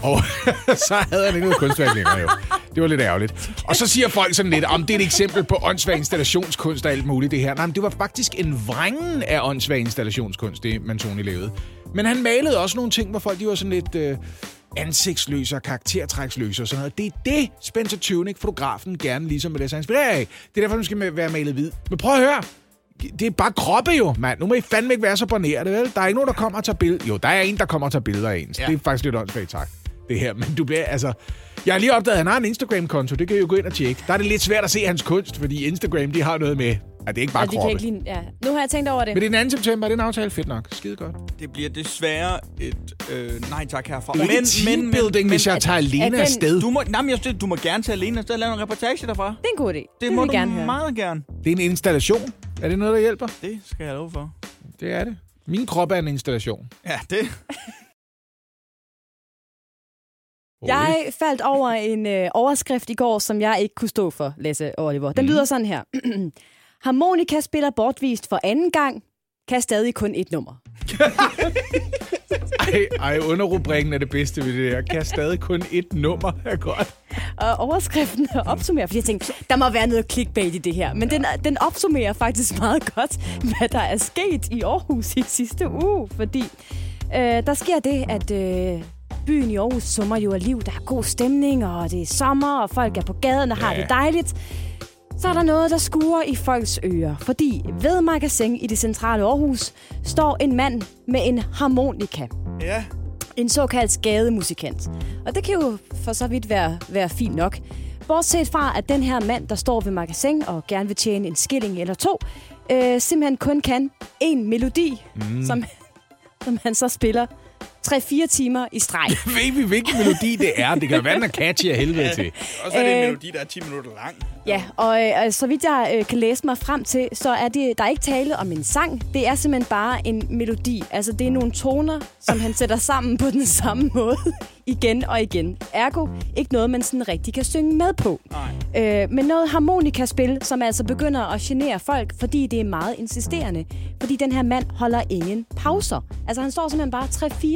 C: Og [LAUGHS] så havde han ikke noget kunstværk længere jo. Det var lidt ærgerligt. Og så siger folk sådan lidt, om det er et eksempel på åndssvag installationskunst og alt muligt det her. Nej, men det var faktisk en vrængen af åndssvag installationskunst, det Manzoni lavede. Men han malede også nogle ting, hvor folk de var sådan lidt øh, ansigtsløse og karaktertræksløse og sådan noget. Det er det, Spencer Tunick, fotografen, gerne ligesom vil lade sig inspirere af. Det er derfor, man skal være malet hvid. Men prøv at høre. Det er bare kroppe jo, mand. Nu må I fandme ikke være så bornerede, vel? Der er ikke nogen, der kommer og tager billeder. Jo, der er en, der kommer og tager billeder af ens. Ja.
A: Ja.
C: Det er faktisk lidt åndssvagt tak, det her. Men du bliver, altså... Jeg har lige opdaget, at han har en Instagram-konto. Det kan I jo gå ind og tjekke. Der er det lidt svært at se hans kunst, fordi Instagram, de har noget med... At det er ikke bare
B: kan
C: kroppe.
B: ikke lide, ja. Nu har jeg tænkt over det.
C: Men det er den 2. september, det er en aftale. Fedt nok. Skide godt.
A: Det bliver desværre et øh, nej tak herfra.
C: Det er jo ikke teambuilding, hvis jeg tager alene afsted.
A: Du må, nej, men jeg synes, du må gerne tage alene afsted og lave en reportage derfra.
B: Det er en god idé.
A: Det,
B: det
A: må du
B: gerne høre.
A: meget gerne.
C: Det er en installation. Er det noget, der hjælper?
A: Det skal jeg love for.
C: Det er det. Min krop er en installation.
A: Ja, det.
B: Jeg faldt over en øh, overskrift i går, som jeg ikke kunne stå for, Lasse Oliver. Den
C: Mhm.
B: lyder sådan her. [CLEARS THROAT] Harmonika spiller bortvist for anden gang, kan stadig kun et nummer. [LAUGHS]
C: Ej, ej, underrubrikken er det bedste ved det her. Kan stadig kun et nummer er godt.
B: Og overskriften opsummerer, fordi jeg tænkte, der må være noget clickbait i det her. Men den, den opsummerer faktisk meget godt, hvad der er sket i Aarhus i sidste uge. Fordi øh, der sker det, at øh, byen i Aarhus summer jo af liv. Der er god stemning, og det er sommer, og folk er på gaden og har
C: Ja.
B: det dejligt. Så er der noget, der skuer i folks ører. Fordi ved magasin i det centrale Aarhus står en mand med en harmonika
A: Ja.
B: en såkaldt gademusikant. Og det kan jo for så vidt være, være fint nok. Bortset fra, at den her mand, der står ved magasin og gerne vil tjene en skilling eller to, øh, simpelthen kun kan en melodi, mm. som, [LAUGHS] som han så spiller 3-4 timer i streg. [LAUGHS]
C: Ved vi, hvilken melodi det er? Det kan være, den er catchy af helvede til.
A: Og så er det en
B: Øh.
A: melodi, der er 10 minutter lang.
B: Ja, og øh, så vidt jeg øh, kan læse mig frem til, så er det, der er ikke tale om en sang. Det er simpelthen bare en melodi. Altså, det er nogle toner, som han sætter sammen på den samme måde [LAUGHS] igen og igen. Ergo, ikke noget, man sådan rigtig kan synge med på.
A: Nej.
B: Øh, men noget harmonikaspil, som altså begynder at genere folk, fordi det er meget insisterende. Fordi den her mand holder ingen pauser. Altså, han står simpelthen bare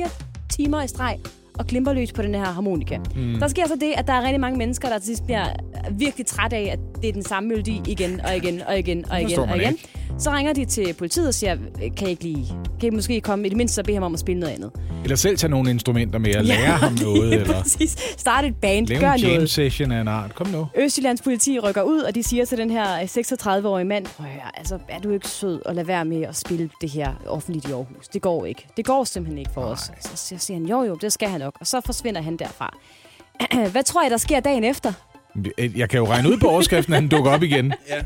B: 3-4 timer i streg og klimper løs på den her harmonika. Mm. Der sker så det, at der er rigtig mange mennesker, der til sidst bliver virkelig træt af, at det er den samme melodi igen og igen og igen og igen og igen. Så ringer de til politiet og siger, kan I ikke lige, kan I måske komme, i det mindste så bede ham om at spille noget andet.
C: Eller selv tage nogle instrumenter med og lære ham [LAUGHS] noget. Eller
B: præcis. Start et band,
C: lave
B: gør
C: en jam
B: noget.
C: session af en art. Kom nu.
B: Østjyllands politi rykker ud, og de siger til den her 36-årige mand, Prøv at høre, altså, er du ikke sød at lade være med at spille det her offentligt i Aarhus? Det går ikke. Det går simpelthen ikke for os. Så, så siger han, jo jo, det skal han nok. Og så forsvinder han derfra. [CLEARS THROAT] Hvad tror jeg, der sker dagen efter?
C: Jeg kan jo regne ud på overskriften, at han dukker op igen. [LAUGHS]
A: Ja.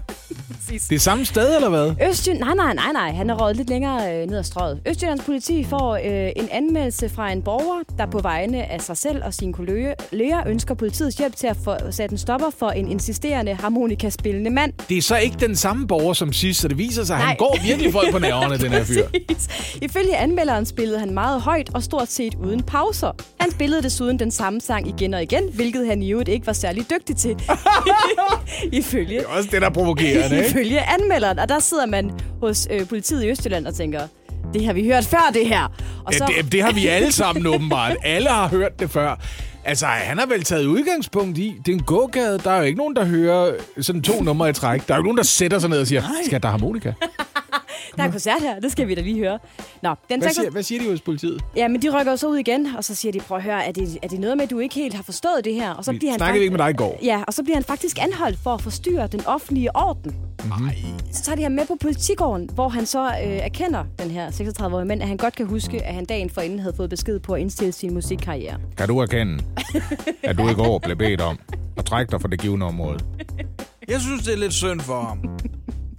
C: Det er samme sted, eller hvad?
B: Østjylland, nej, nej, nej, nej. Han er røget lidt længere øh, ned ad strøget. Østjyllands politi får øh, en anmeldelse fra en borger, der på vegne af sig selv og sine kolleger ønsker politiets hjælp til at få sat en stopper for en insisterende harmonikaspillende mand.
C: Det er så ikke den samme borger som sidst, så det viser sig, at han går virkelig folk på nerverne, den her fyr. [LAUGHS]
B: Ifølge anmelderen spillede han meget højt og stort set uden pauser. Han spillede desuden den samme sang igen og igen, hvilket han i øvrigt ikke var særlig dygtig til. [LAUGHS] Ifølge,
C: Det er også det, der er provokerende, ikke?
B: ifølge anmelderen. Og der sidder man hos øh, politiet i Østjylland og tænker, det har vi hørt før, det her. Og
C: Ja, det, det har vi alle sammen åbenbart. Alle har hørt det før. Altså, han har vel taget udgangspunkt i, det er en gågade. Der er jo ikke nogen, der hører sådan to numre i træk. Der er jo ikke nogen, der sætter sig ned og siger, skal der harmonika? [LAUGHS]
B: der er koncert her, det skal vi da lige høre. Nå, den
C: Hvad siger, hvad siger de hos politiet?
B: Ja, men de rykker jo så ud igen, og så siger de, prøv at høre, er det, er det noget med, at du ikke helt har forstået det her? Og så
C: Vi
B: bliver han
C: snakkede ikke med dig i går?
B: Ja, og så bliver han faktisk anholdt for at forstyrre den offentlige orden.
A: Nej.
B: Så tager de ham med på politigården, hvor han så øh, erkender, den her 36-årige mand, at han godt kan huske, at han dagen forinden havde fået besked på at indstille sin musikkarriere.
C: Kan du erkende, at du i går blev bedt om at trække dig fra det givende område?
A: Jeg synes, det er lidt synd for ham.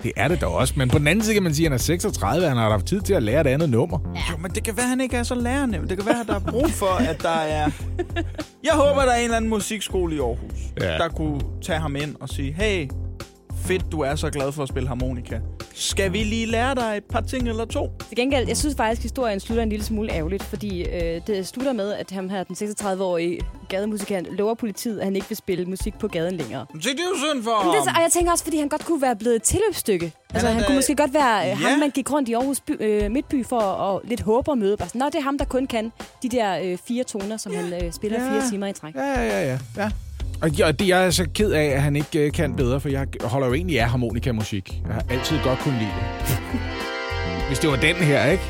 C: Det er det da også, men på den anden side kan man sige, at han er 36, han har haft tid til at lære et andet nummer.
A: Jo, men det kan være, at han ikke er så lærende. Det kan være, at der er brug for, at der er... Jeg håber, der er en eller anden musikskole i Aarhus,
C: Ja.
A: ja. der kunne tage ham ind og sige, hey, fedt, du er så glad for at spille harmonika. Skal vi lige lære dig et par ting eller to?
B: Til gengæld, jeg synes faktisk, at historien slutter en lille smule ærgerligt, fordi øh, det slutter med, at ham her, den 36-årige gademusikant, lover politiet, at han ikke vil spille musik på gaden længere.
A: Se, det er jo synd for
B: det,
A: ham.
B: så- og jeg tænker også, fordi han godt kunne være blevet et tilløbsstykke. Altså,
A: er
B: han
A: da-
B: kunne måske godt være øh,
A: Ja.
B: ham, man gik rundt i Aarhus by, øh, Midtby for at lidt håbe og møde. Bare sådan, Nå, det er ham, der kun kan de der øh, fire toner, som han øh, spiller
C: Ja.
B: fire timer i træk.
C: Ja, ja, ja, ja. ja. Og jeg, det, jeg er så ked af, at han ikke øh, kan bedre, for jeg holder jo egentlig af harmonikamusik. Jeg har altid godt kunne lide det. [LAUGHS] Hvis det var den her, ikke?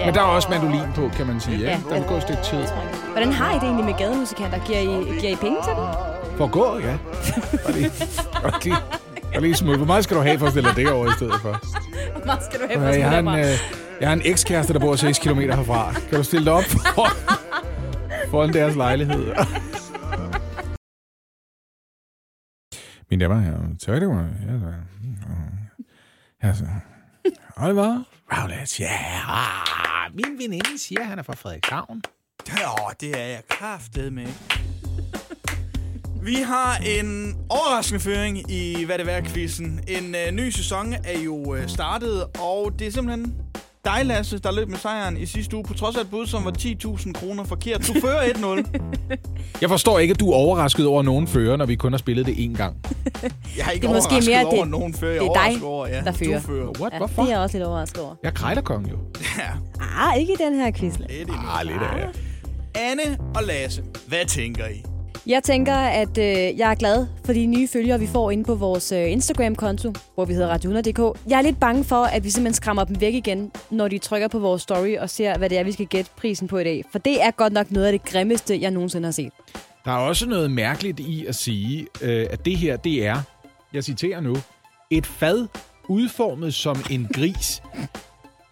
B: Ja.
C: Men der er også mandolin på, kan man sige.
B: Ja.
C: Der vil gå et stykke tid.
B: Hvordan har I det egentlig med gademusikanter? Giver I, giver I penge til dem?
C: For at gå, ja. Og lige, og lige, og lige smut. Hvor meget skal du have for at stille dig det over i stedet for?
B: Hvor meget skal du have for at
C: Jeg har
B: spille
C: en, øh, jeg har en ekskæreste, der bor 6 km herfra. Kan du stille dig op for, [LAUGHS] foran deres lejlighed? Mine damer og herrer, så er det jo... Altså, Oliver Rowlett, ja, ah, min veninde siger, at han er fra Frederikshavn.
A: Ja, det er jeg kraftet med. Vi har en overraskende føring i Hvad det værd quizzen. En øh, ny sæson er jo øh, startet, og det er simpelthen dig, Lasse, der løb med sejren i sidste uge, på trods af et bud, som var 10.000 kroner forkert. Du fører [LAUGHS] 1-0.
C: Jeg forstår ikke, at du er overrasket over nogen fører, når vi kun har spillet det én gang.
A: Jeg har ikke
B: Det er måske
A: overrasket
B: mere,
A: over
B: det-
A: nogen fører. Jeg
B: det er dig,
A: over, ja,
B: der fører.
A: Du fører.
C: What?
B: Ja,
C: Hvorfor?
B: det er jeg også lidt overrasket over.
C: Jeg er krejlerkongen jo.
A: Ja,
B: Ah, ikke i den her quiz.
A: lidt.
C: Ah, lidt af det.
A: Anne og Lasse, hvad tænker I?
B: Jeg tænker, at øh, jeg er glad for de nye følgere, vi får inde på vores øh, Instagram-konto, hvor vi hedder Radio 100.dk. Jeg er lidt bange for, at vi simpelthen skræmmer dem væk igen, når de trykker på vores story og ser, hvad det er, vi skal gætte prisen på i dag. For det er godt nok noget af det grimmeste, jeg nogensinde har set.
C: Der er også noget mærkeligt i at sige, øh, at det her, det er, jeg citerer nu, et fad udformet som en gris.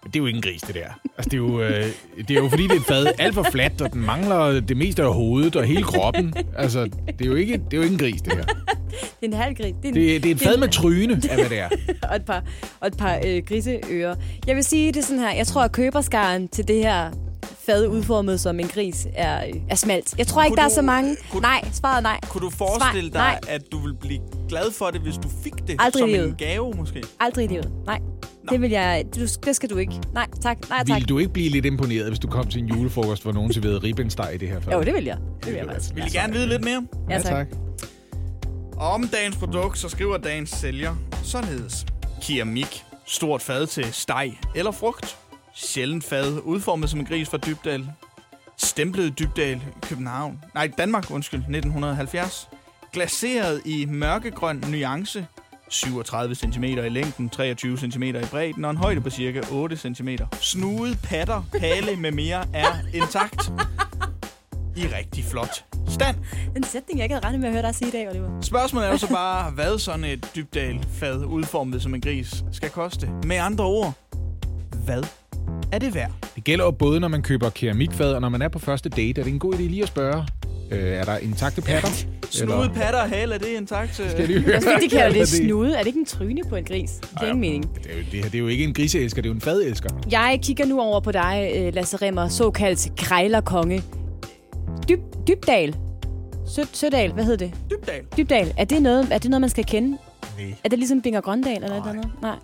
C: Men det er jo ikke en gris, det der. Altså, det er jo, øh, det er jo fordi, det er et fad alt for fladt, og den mangler det meste af hovedet og hele kroppen. Altså, det er jo ikke, det er jo ikke en gris, det her.
B: Det er en halv gris. Det er en,
C: Det, det er et fad med tryne, af hvad det er. [LAUGHS]
B: og et par, og et par øh, griseører. Jeg vil sige det sådan her. Jeg tror, at køberskaren til det her fad udformet som en gris er, øh, er smalt. Jeg tror ikke,
A: Kunne
B: der er
A: du-
B: så mange.
A: kunne-
B: nej, svaret er nej.
A: Kunne du forestille dig,
B: nej.
A: at du ville blive glad for det, hvis du fik det
B: Aldrig
A: som en gave, måske?
B: Aldrig i livet. Nej. Det vil jeg... Du, det skal du ikke. Nej, tak. Nej, tak.
C: Vil du ikke blive lidt imponeret, hvis du kom til en julefrokost, hvor nogen serverede ribbensteg i det her fad?
B: Jo, det vil jeg. Det vil jeg faktisk.
A: Vil I gerne vide lidt mere?
B: Ja, tak.
A: Om dagens produkt, så skriver dagens sælger således. Keramik. Stort fad til steg eller frugt. Sjældent fad, udformet som en gris fra Dybdal. Stemplet Dybdal, København. Nej, Danmark, undskyld, 1970. Glaseret i mørkegrøn nuance. 37 cm i længden, 23 cm i bredden og en højde på cirka 8 cm. Snude, patter, hale med mere er intakt. I rigtig flot stand.
B: En sætning, jeg ikke havde regnet med at høre dig sige i dag, Oliver.
A: Spørgsmålet er jo så [LAUGHS] bare, hvad sådan et dybdal-fad udformet som en gris skal koste. Med andre ord, hvad er det værd?
C: Det gælder jo både, når man køber keramikfad, og når man er på første date. Er det en god idé lige at spørge, øh, er der intakte patter? [LAUGHS]
A: Snude, patter og hale, er det intakt?
C: Skal jeg lige høre?
B: De kalder [LAUGHS] det snude. Er det ikke en tryne på en gris? Det er ingen mening.
C: Det, er jo, det her det er jo ikke en griseelsker, det er jo en fadelsker.
B: Jeg kigger nu over på dig, øh, Lasse Remmer, såkaldt krejlerkonge. Dyb, Dybdal. Sø, Sødal, hvad hedder det?
A: Dybdal.
B: Dybdal. Er det noget, er det noget man skal kende?
A: Nej.
B: Er det ligesom Binger Grøndal eller noget andet? Nej.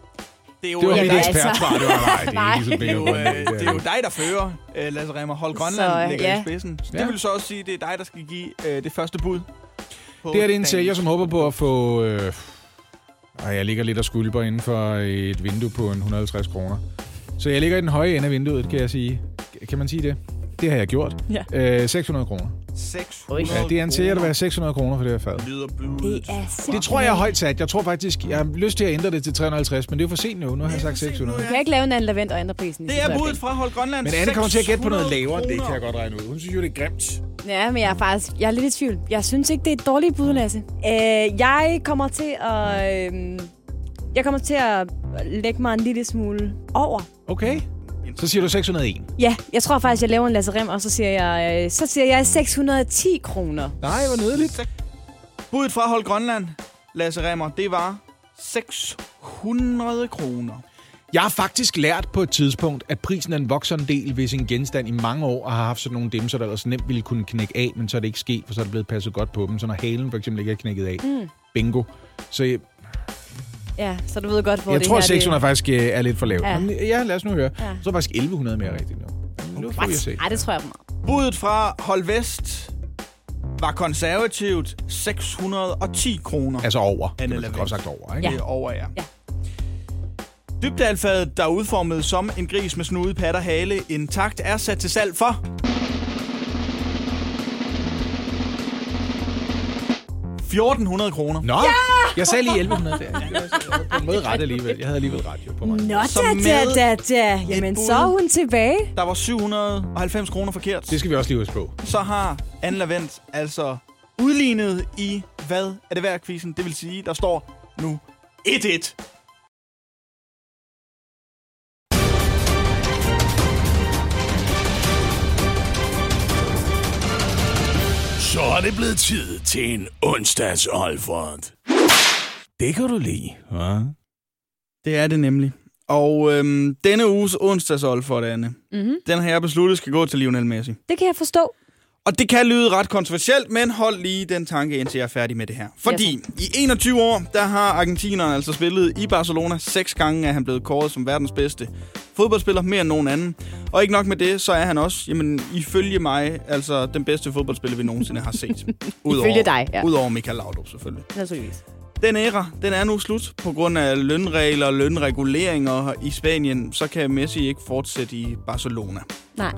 A: Det er jo,
C: Det var mit ekspertsvar, det var [LAUGHS] nej. Det er ligesom
A: det er jo,
C: Bingo.
A: øh, det er jo dig, der fører, øh, Lasse Remmer. Hold Grønland
B: Så,
A: ligger
B: ja.
A: i spidsen. Så
C: Ja.
A: det vil så også sige, at det er dig, der skal give øh, det første bud.
C: Det er det en
A: dagen.
C: sælger, som håber på at få... Øh, ej, jeg ligger lidt og skulper inden for et vindue på en 150 kroner. Så jeg ligger i den høje ende af vinduet, kan jeg sige. Kan man sige det? Det har jeg gjort.
B: Ja.
C: Øh, 600 kroner.
A: 600
C: Ja, det anser jeg at være 600 kroner for det her fad.
B: Det er simpelthen...
C: Det tror jeg er højt sat. Jeg tror faktisk, jeg har lyst til at ændre det til 350, men det er for sent nu. Nu har jeg sagt 600.
B: Du kan ikke lave en anden lavend og ændre prisen. i
A: Det er budet fra Hold Grønland.
C: Men Anne kommer til at gætte på noget
A: 600
C: lavere, end det kan jeg godt regne ud. Hun synes jo, det er grimt.
B: Ja, men jeg er faktisk jeg er lidt i tvivl. Jeg synes ikke, det er et dårligt bud, Lasse. Øh, jeg kommer til at... Øh, jeg kommer til at lægge mig en lille smule over.
C: Okay. Så siger du 601.
B: Ja, jeg tror faktisk, jeg laver en Lasse Rem, og så siger jeg, øh, så siger jeg 610 kroner.
C: Nej, hvor nødeligt.
A: Budet fra Hold Grønland, Lasse Remmer, det var 600 kroner.
C: Jeg har faktisk lært på et tidspunkt, at prisen er en voksende del, hvis en genstand i mange år har haft sådan nogle dimser, der ellers nemt ville kunne knække af, men så er det ikke sket, for så er det blevet passet godt på dem. Så når halen for eksempel ikke er knækket af. Mm. Bingo. Så jeg,
B: Ja, så du ved godt, hvor
C: jeg
B: det
C: tror,
B: her...
C: 600 faktisk øh, er lidt for lavt.
B: Ja.
C: Men, ja, lad os nu høre.
B: Ja.
C: Jeg tror faktisk 1100 mere rigtigt nu. Men Nu får vi at se.
B: det... Ej, det tror jeg er for meget.
A: Budet fra Hold Vest var konservativt 610 kroner.
C: Altså over.
A: Anne
C: Anne
A: Lavend.
C: godt sagt over, ikke?
B: Ja.
A: Det er over, ja.
B: Ja.
A: Dybdalfadet, der er udformet som en gris med snude, patter, hale, intakt, er sat til salg for... 1400 kroner.
C: Nå, ja! jeg sagde lige 1100 der. Jeg på en måde ret alligevel. Jeg havde alligevel jo på mig.
B: Nå,
A: Så
B: da, da, da, da. Jamen, så er hun tilbage.
A: Der var 790 kroner forkert.
C: Det skal vi også lige huske på.
A: Så har Anne Lavendt altså udlignet i, hvad er det værd, quizzen? Det vil sige, der står nu 1-1.
D: Er det blevet tid til en onsdags Olfert. Det kan du lide, hva'?
A: Det er det nemlig. Og øhm, denne uges onsdagsol for det, Anne,
B: Mm-hmm.
A: den har jeg besluttet skal gå til Lionel Messi.
B: Det kan jeg forstå.
A: Og det kan lyde ret kontroversielt, men hold lige den tanke, indtil jeg er færdig med det her. Fordi i 21 år, der har argentineren altså spillet i Barcelona. Seks gange er han blevet kåret som verdens bedste fodboldspiller, mere end nogen anden. Og ikke nok med det, så er han også, jamen, ifølge mig, altså den bedste fodboldspiller, vi nogensinde har set. [LAUGHS]
B: Ifølge dig, ja.
A: Udover Michael Laudrup, selvfølgelig.
B: Naturligvis.
A: Den æra, den er nu slut på grund af lønregler og lønreguleringer i Spanien. Så kan Messi ikke fortsætte i Barcelona.
B: Nej.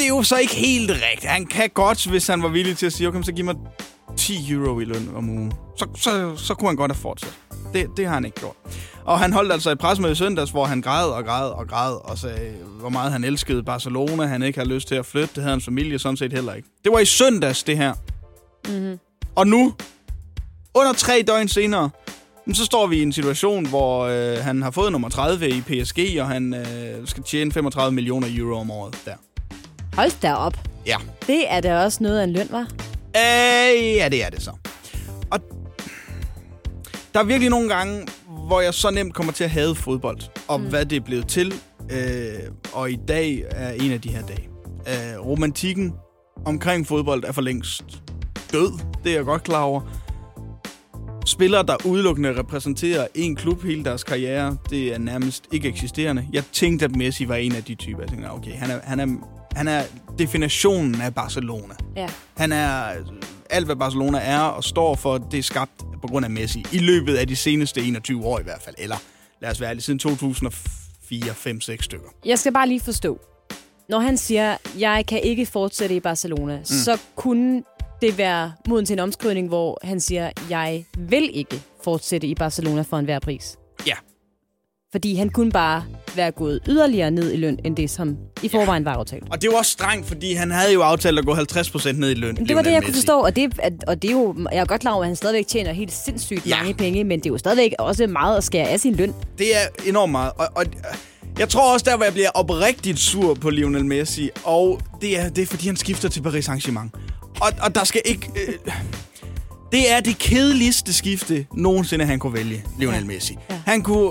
A: Det er jo så ikke helt rigtigt. Han kan godt, hvis han var villig til at sige, okay, så giv mig 10 euro i løn om ugen. Så, så, så kunne han godt have fortsat. Det, det har han ikke gjort. Og han holdt altså et presmøde i søndags, hvor han græd og græd og græd og sagde, hvor meget han elskede Barcelona. Han ikke havde lyst til at flytte. Det havde hans familie sådan set heller ikke. Det var i søndags, det her.
B: Mm-hmm.
A: Og nu, under tre døgn senere, så står vi i en situation, hvor øh, han har fået nummer 30 i PSG, og han øh, skal tjene 35 millioner euro om året der.
B: Hold da op.
A: Ja.
B: Det er da også noget af en løn, var.
A: Øh, ja, det er det så. Og der er virkelig nogle gange, hvor jeg så nemt kommer til at hade fodbold, og mm. hvad det er blevet til. Øh, og i dag er en af de her dage. Øh, romantikken omkring fodbold er for længst død. Det er jeg godt klar over. Spillere, der udelukkende repræsenterer en klub hele deres karriere, det er nærmest ikke eksisterende. Jeg tænkte, at Messi var en af de typer. Jeg tænkte, okay, han er, han er, han er definitionen af Barcelona.
B: Ja.
A: Han er alt, hvad Barcelona er og står for, det er skabt på grund af Messi. I løbet af de seneste 21 år i hvert fald. Eller lad os være ærlige, siden 2004, 5, 6 stykker.
B: Jeg skal bare lige forstå. Når han siger, jeg kan ikke fortsætte i Barcelona, mm. så kunne det være moden til en omskrivning, hvor han siger, jeg vil ikke fortsætte i Barcelona for enhver pris?
A: Ja.
B: Fordi han kunne bare være gået yderligere ned i løn, end det, som i forvejen var aftalt.
A: Og det var også strengt, fordi han havde jo aftalt at gå 50% ned i løn.
B: Men det var det, jeg kunne forstå, og det, at- og det er jo, jeg er godt klar over, at han stadigvæk tjener helt sindssygt
A: Ja.
B: mange penge, men det er jo stadigvæk også meget at skære af sin løn.
A: Det er enormt meget. Og, og jeg tror også, der hvor jeg bliver oprigtigt sur på Lionel Messi, og det er, det er fordi, han skifter til Paris Saint-Germain. Og, og der skal ikke... Øh, det er det kedeligste skifte nogensinde, han kunne vælge, Lionel Messi.
B: Ja.
A: Han kunne...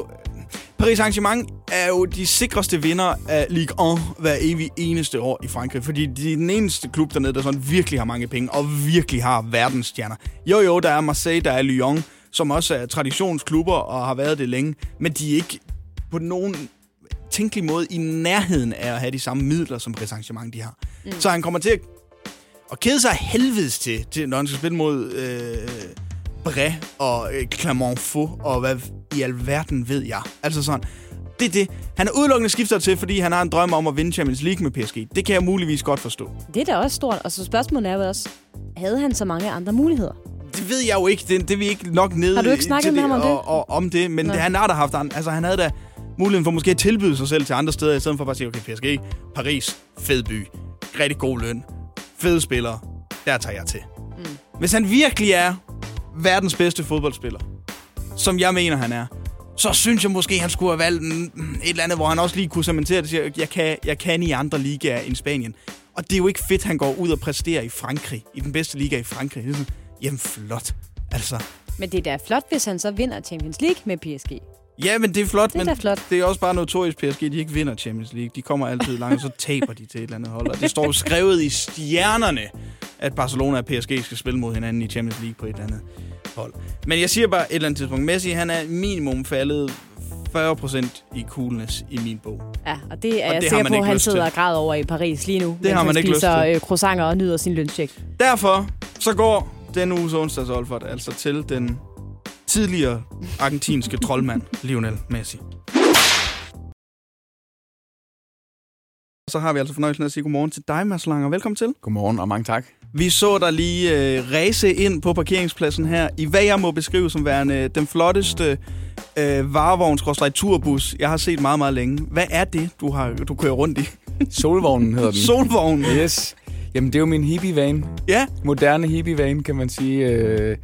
A: Paris Saint-Germain er jo de sikreste vinder af Ligue 1 hver evig eneste år i Frankrig, fordi de er den eneste klub dernede, der sådan virkelig har mange penge og virkelig har verdensstjerner. Jo, jo, der er Marseille, der er Lyon, som også er traditionsklubber og har været det længe, men de er ikke på nogen tænkelig måde i nærheden af at have de samme midler, som Paris Saint-Germain de har. Mm. Så han kommer til at, at kede sig helvedes til, til, når han skal spille mod øh, Bray og øh, Clermont-Faux, og hvad i alverden ved jeg. Altså sådan, det er det. Han er udelukkende skifter til, fordi han har en drøm om at vinde Champions League med PSG. Det kan jeg muligvis godt forstå.
B: Det er da også stort, og så spørgsmålet er jo også, havde han så mange andre muligheder?
A: Det ved jeg jo ikke. Det, det er vi ikke nok ned
B: Har du ikke snakket med ham om det?
A: Og, og, om det, men det, han har da haft... Altså, han havde da muligheden for måske at tilbyde sig selv til andre steder, i stedet for bare at sige, okay, PSG, Paris, fed by, rigtig god løn, fede spillere, der tager jeg til. Mm. Hvis han virkelig er verdens bedste fodboldspiller, som jeg mener, han er, så synes jeg måske, han skulle have valgt et eller andet, hvor han også lige kunne cementere det og jeg kan, jeg kan i andre ligaer end Spanien. Og det er jo ikke fedt, han går ud og præsterer i Frankrig, i den bedste liga i Frankrig. Det er sådan, jamen flot. Altså,
B: Men det er da flot, hvis han så vinder Champions League med PSG
A: ja, men det er flot,
B: Det er
A: men
B: flot.
A: det er også bare notorisk PSG, de ikke vinder Champions League. De kommer altid langt, og så taber de til et eller andet hold. Og det står skrevet i stjernerne, at Barcelona og PSG skal spille mod hinanden i Champions League på et eller andet hold. Men jeg siger bare et eller andet tidspunkt, Messi han er minimum faldet 40% i coolness i min bog.
B: Ja, og det er
A: Og
B: jeg
A: det
B: sikker på,
A: ikke
B: at han sidder og græder over i Paris lige nu. mens
A: har man ikke lyst til.
B: øh, croissanter og nyder sin løncheck.
A: Derfor så går den uges onsdags Olfert altså til den tidligere argentinske troldmand Lionel Messi. Så har vi altså fornøjelsen af at sige godmorgen til dig, Mads Langer. Velkommen til.
E: Godmorgen og mange tak.
A: Vi så dig lige øh, ræse ind på parkeringspladsen her, i hvad jeg må beskrive som værende den flotteste øh, varevogns turbus, jeg har set meget, meget længe. Hvad er det, du har du kører rundt i?
E: Solvognen hedder [LAUGHS] den.
A: Solvognen.
E: Yes. Jamen, det er jo min hippie-van.
A: Ja,
E: Moderne hippie-van, kan man sige. Øh,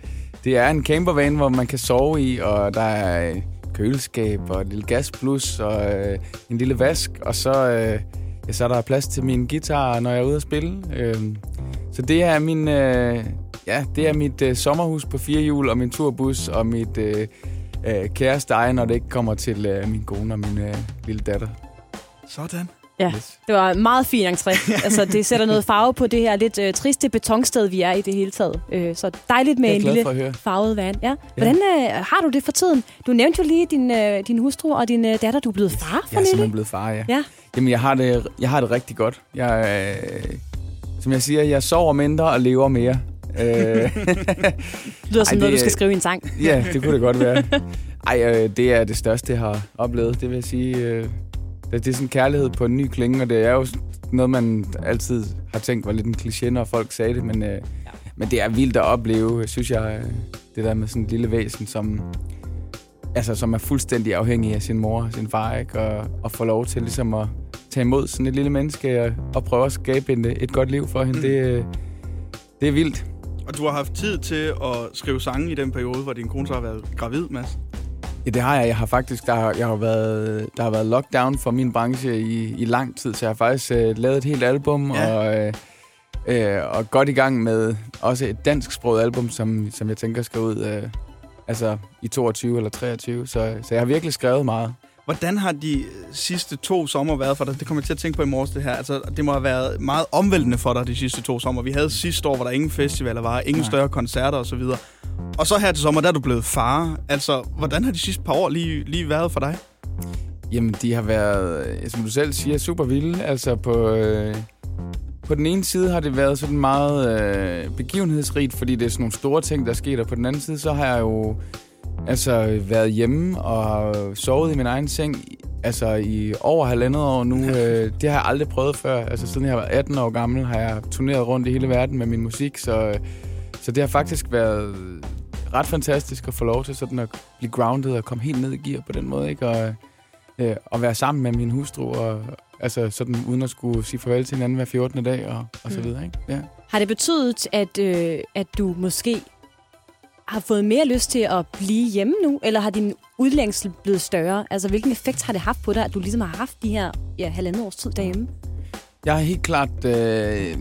E: det er en campervan, hvor man kan sove i, og der er øh, køleskab og et lille gasplus og øh, en lille vask. Og så, øh, ja, så er der plads til min guitar, når jeg er ude at spille. Øh, så det er min... Øh, ja, det er mit øh, sommerhus på fire hjul og min turbus og mit øh, øh, kæreste eje, når det ikke kommer til øh, min kone og min øh, lille datter.
A: sådan.
B: Ja,
E: Yes.
B: det var en meget fin entré. [LAUGHS] altså, det sætter noget farve på det her lidt øh, triste betonsted, vi er i det hele taget. Øh, så dejligt med en lille farvet van. Ja. Hvordan øh, har du det for tiden? Du nævnte jo lige din, øh, din hustru og din øh, datter. Du er blevet far for
E: Jeg er
B: nylig.
E: simpelthen blevet far, ja.
B: Ja.
E: Jamen, jeg har det, jeg har det rigtig godt. Jeg, øh, som jeg siger, jeg sover mindre og lever mere. øh, [LAUGHS]
B: Det lyder som
E: Ej,
B: noget, du
E: det-
B: skal skrive i en sang.
E: ja, det kunne det godt være. Ej, øh, det er det største, jeg har oplevet. Det vil jeg sige, øh, det, det er sådan kærlighed på en ny klinge, og det er jo noget, man altid har tænkt var lidt en kliché, når folk sagde det, men, øh, ja. men det er vildt at opleve, synes jeg, øh, det der med sådan et lille væsen, som, altså, som er fuldstændig afhængig af sin mor og sin far, ikke? Og, og få lov til ligesom at tage imod sådan et lille menneske og, og prøve at skabe en, et godt liv for hende.
A: Mm.
E: Mm. Det, øh, det er vildt.
A: Og du har haft tid til at skrive sange i den periode, hvor din kone så har været gravid, Mads.
E: Ja, det har jeg. Jeg har faktisk, der har, jeg har været, der har været lockdown for min branche i, i lang tid, så jeg har faktisk øh, lavet et helt album,
A: Ja.
E: og, øh, øh, og godt i gang med også et dansksproget album, som, som jeg tænker skal ud øh, altså i 22 eller 23, så, så jeg har virkelig skrevet meget.
A: Hvordan har de sidste to sommer været for dig? Det kommer jeg til at tænke på i morges, det her. Altså, det må have været meget omvæltende for dig de sidste to sommer. Vi havde sidste år, hvor der ingen festivaler var, ingen
E: Nej.
A: større koncerter osv. Og så her til sommer, der er du blevet far. Altså, hvordan har de sidste par år lige, lige været for dig?
E: Jamen, de har været, øh, som du selv siger, super vilde. Altså på, øh, på den ene side har det været sådan meget øh, begivenhedsrigt, fordi det er sådan nogle store ting, der sker. Og på den anden side, så har jeg jo altså været hjemme og sovet i min egen seng. altså i over halvandet år nu. [LAUGHS] Øh, det har jeg aldrig prøvet før. Altså siden jeg var 18 år gammel, har jeg turneret rundt i hele verden med min musik, så, så det har faktisk været ret fantastisk at få lov til sådan at blive grounded og komme helt ned i gear på den måde, ikke? Og, øh, og være sammen med min hustru, og, altså sådan uden at skulle sige farvel til hinanden hver 14. dag, og, og så
B: Mm.
E: videre, ikke? Ja.
B: Har det betydet, at, øh, at du måske har fået mere lyst til at blive hjemme nu, eller har din udlængsel blevet større? Altså, hvilken effekt har det haft på dig, at du ligesom har haft de her ja, halvandet års tid derhjemme?
E: Jeg er helt klart, øh,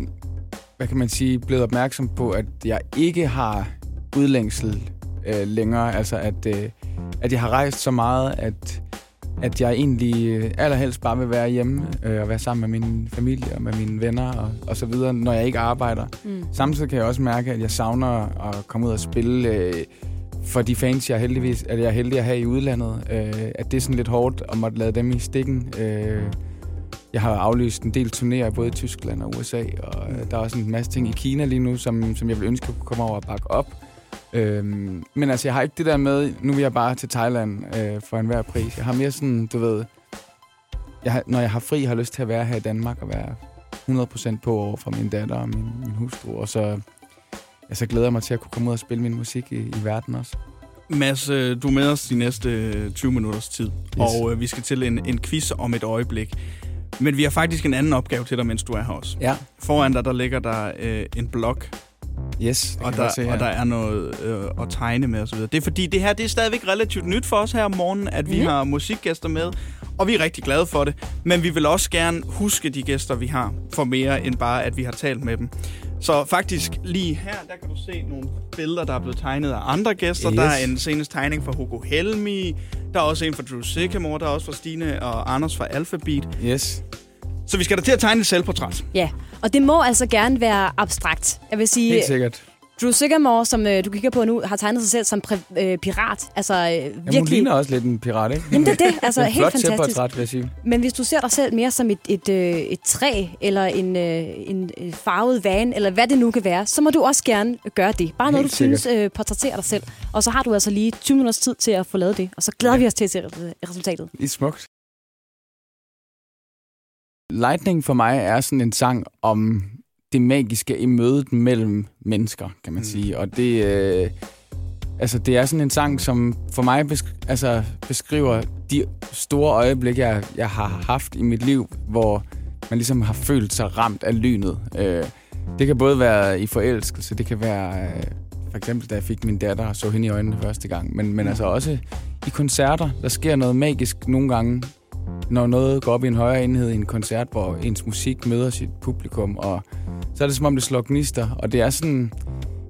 E: hvad kan man sige, blevet opmærksom på, at jeg ikke har udlængsel øh, længere. Altså, at, øh, at jeg har rejst så meget, at, at jeg egentlig øh, allerhelst bare vil være hjemme øh, og være sammen med min familie og med mine venner og, og så videre, når jeg ikke arbejder.
B: Mm.
E: Samtidig kan jeg også mærke, at jeg savner at komme ud og spille øh, for de fans, jeg heldigvis, at jeg er heldig at have i udlandet. Øh, at det er sådan lidt hårdt at måtte lade dem i stikken. Øh, jeg har aflyst en del turnéer både i Tyskland og USA, og øh, der er også en masse ting i Kina lige nu, som, som jeg vil ønske at kunne komme over og bakke op. Øhm, men altså, jeg har ikke det der med, nu vil jeg bare til Thailand øh, for enhver pris. Jeg har mere sådan, du ved, jeg har, når jeg har fri, har lyst til at være her i Danmark og være 100% på over for min datter og min, min hustru, og så, ja, så glæder jeg mig til at kunne komme ud og spille min musik i, i verden også.
A: Mads, øh, du er med os de næste øh, 20 minutters tid,
E: Yes.
A: og øh, vi skal til en, en quiz om et øjeblik. Men vi har faktisk en anden opgave til dig, mens du er her også.
E: Ja,
A: Foran dig, der ligger der øh, en blok,
E: yes. det
A: og
E: kan
A: der,
E: se,
A: og der er noget øh, at tegne med osv. Det er fordi, det her det er stadigvæk relativt nyt for os her om morgenen, at vi
B: Mhm.
A: har musikgæster med, og vi er rigtig glade for det. Men vi vil også gerne huske de gæster, vi har, for mere end bare, at vi har talt med dem. Så faktisk lige her, der kan du se nogle billeder, der er blevet tegnet af andre gæster.
E: Yes.
A: Der er en senest tegning fra Hugo Helmi, der er også en fra Drew Sycamore, der er også fra Stine og Anders fra Alphabet.
E: Yes.
A: Så vi skal da til at tegne et selvportræt.
B: Ja, og det må altså gerne være abstrakt. Jeg vil sige,
E: Helt sikkert.
B: Drew Sycamore, som øh, du kigger på nu, har tegnet sig selv som pri- øh, pirat. Altså øh,
E: Jamen, hun
B: virkelig...
E: ligner også lidt en pirat, ikke?
B: Jamen, det er det. Altså, [LAUGHS]
E: Det er
B: helt
E: flot
B: fantastisk.
E: selvportræt, vil jeg sige.
B: Men hvis du ser dig selv mere som et, et, øh, et træ, eller en, øh, en øh, farvet van, eller hvad det nu kan være, så må du også gerne gøre det. Bare noget,
E: Helt
B: du synes øh, portrætterer dig selv. Og så har du altså lige 20 minutters tid til at få lavet det. Og så glæder ja. vi os til at se re- resultatet.
E: Det er smukt. Lightning for mig er sådan en sang om det magiske i mødet mellem mennesker, kan man
A: Mm.
E: sige. Og det, øh, altså, det er sådan en sang, som for mig besk- altså, beskriver de store øjeblikke, jeg, jeg har haft i mit liv, hvor man ligesom har følt sig ramt af lynet. Øh, det kan både være i forelskelse, det kan være øh, for eksempel, da jeg fik min datter og så hende i øjnene første gang, men, men altså også i koncerter, der sker noget magisk nogle gange, når noget går op i en højere enhed i en koncert, hvor ens musik møder sit publikum, og så er det som om, det slår gnister, og det er sådan,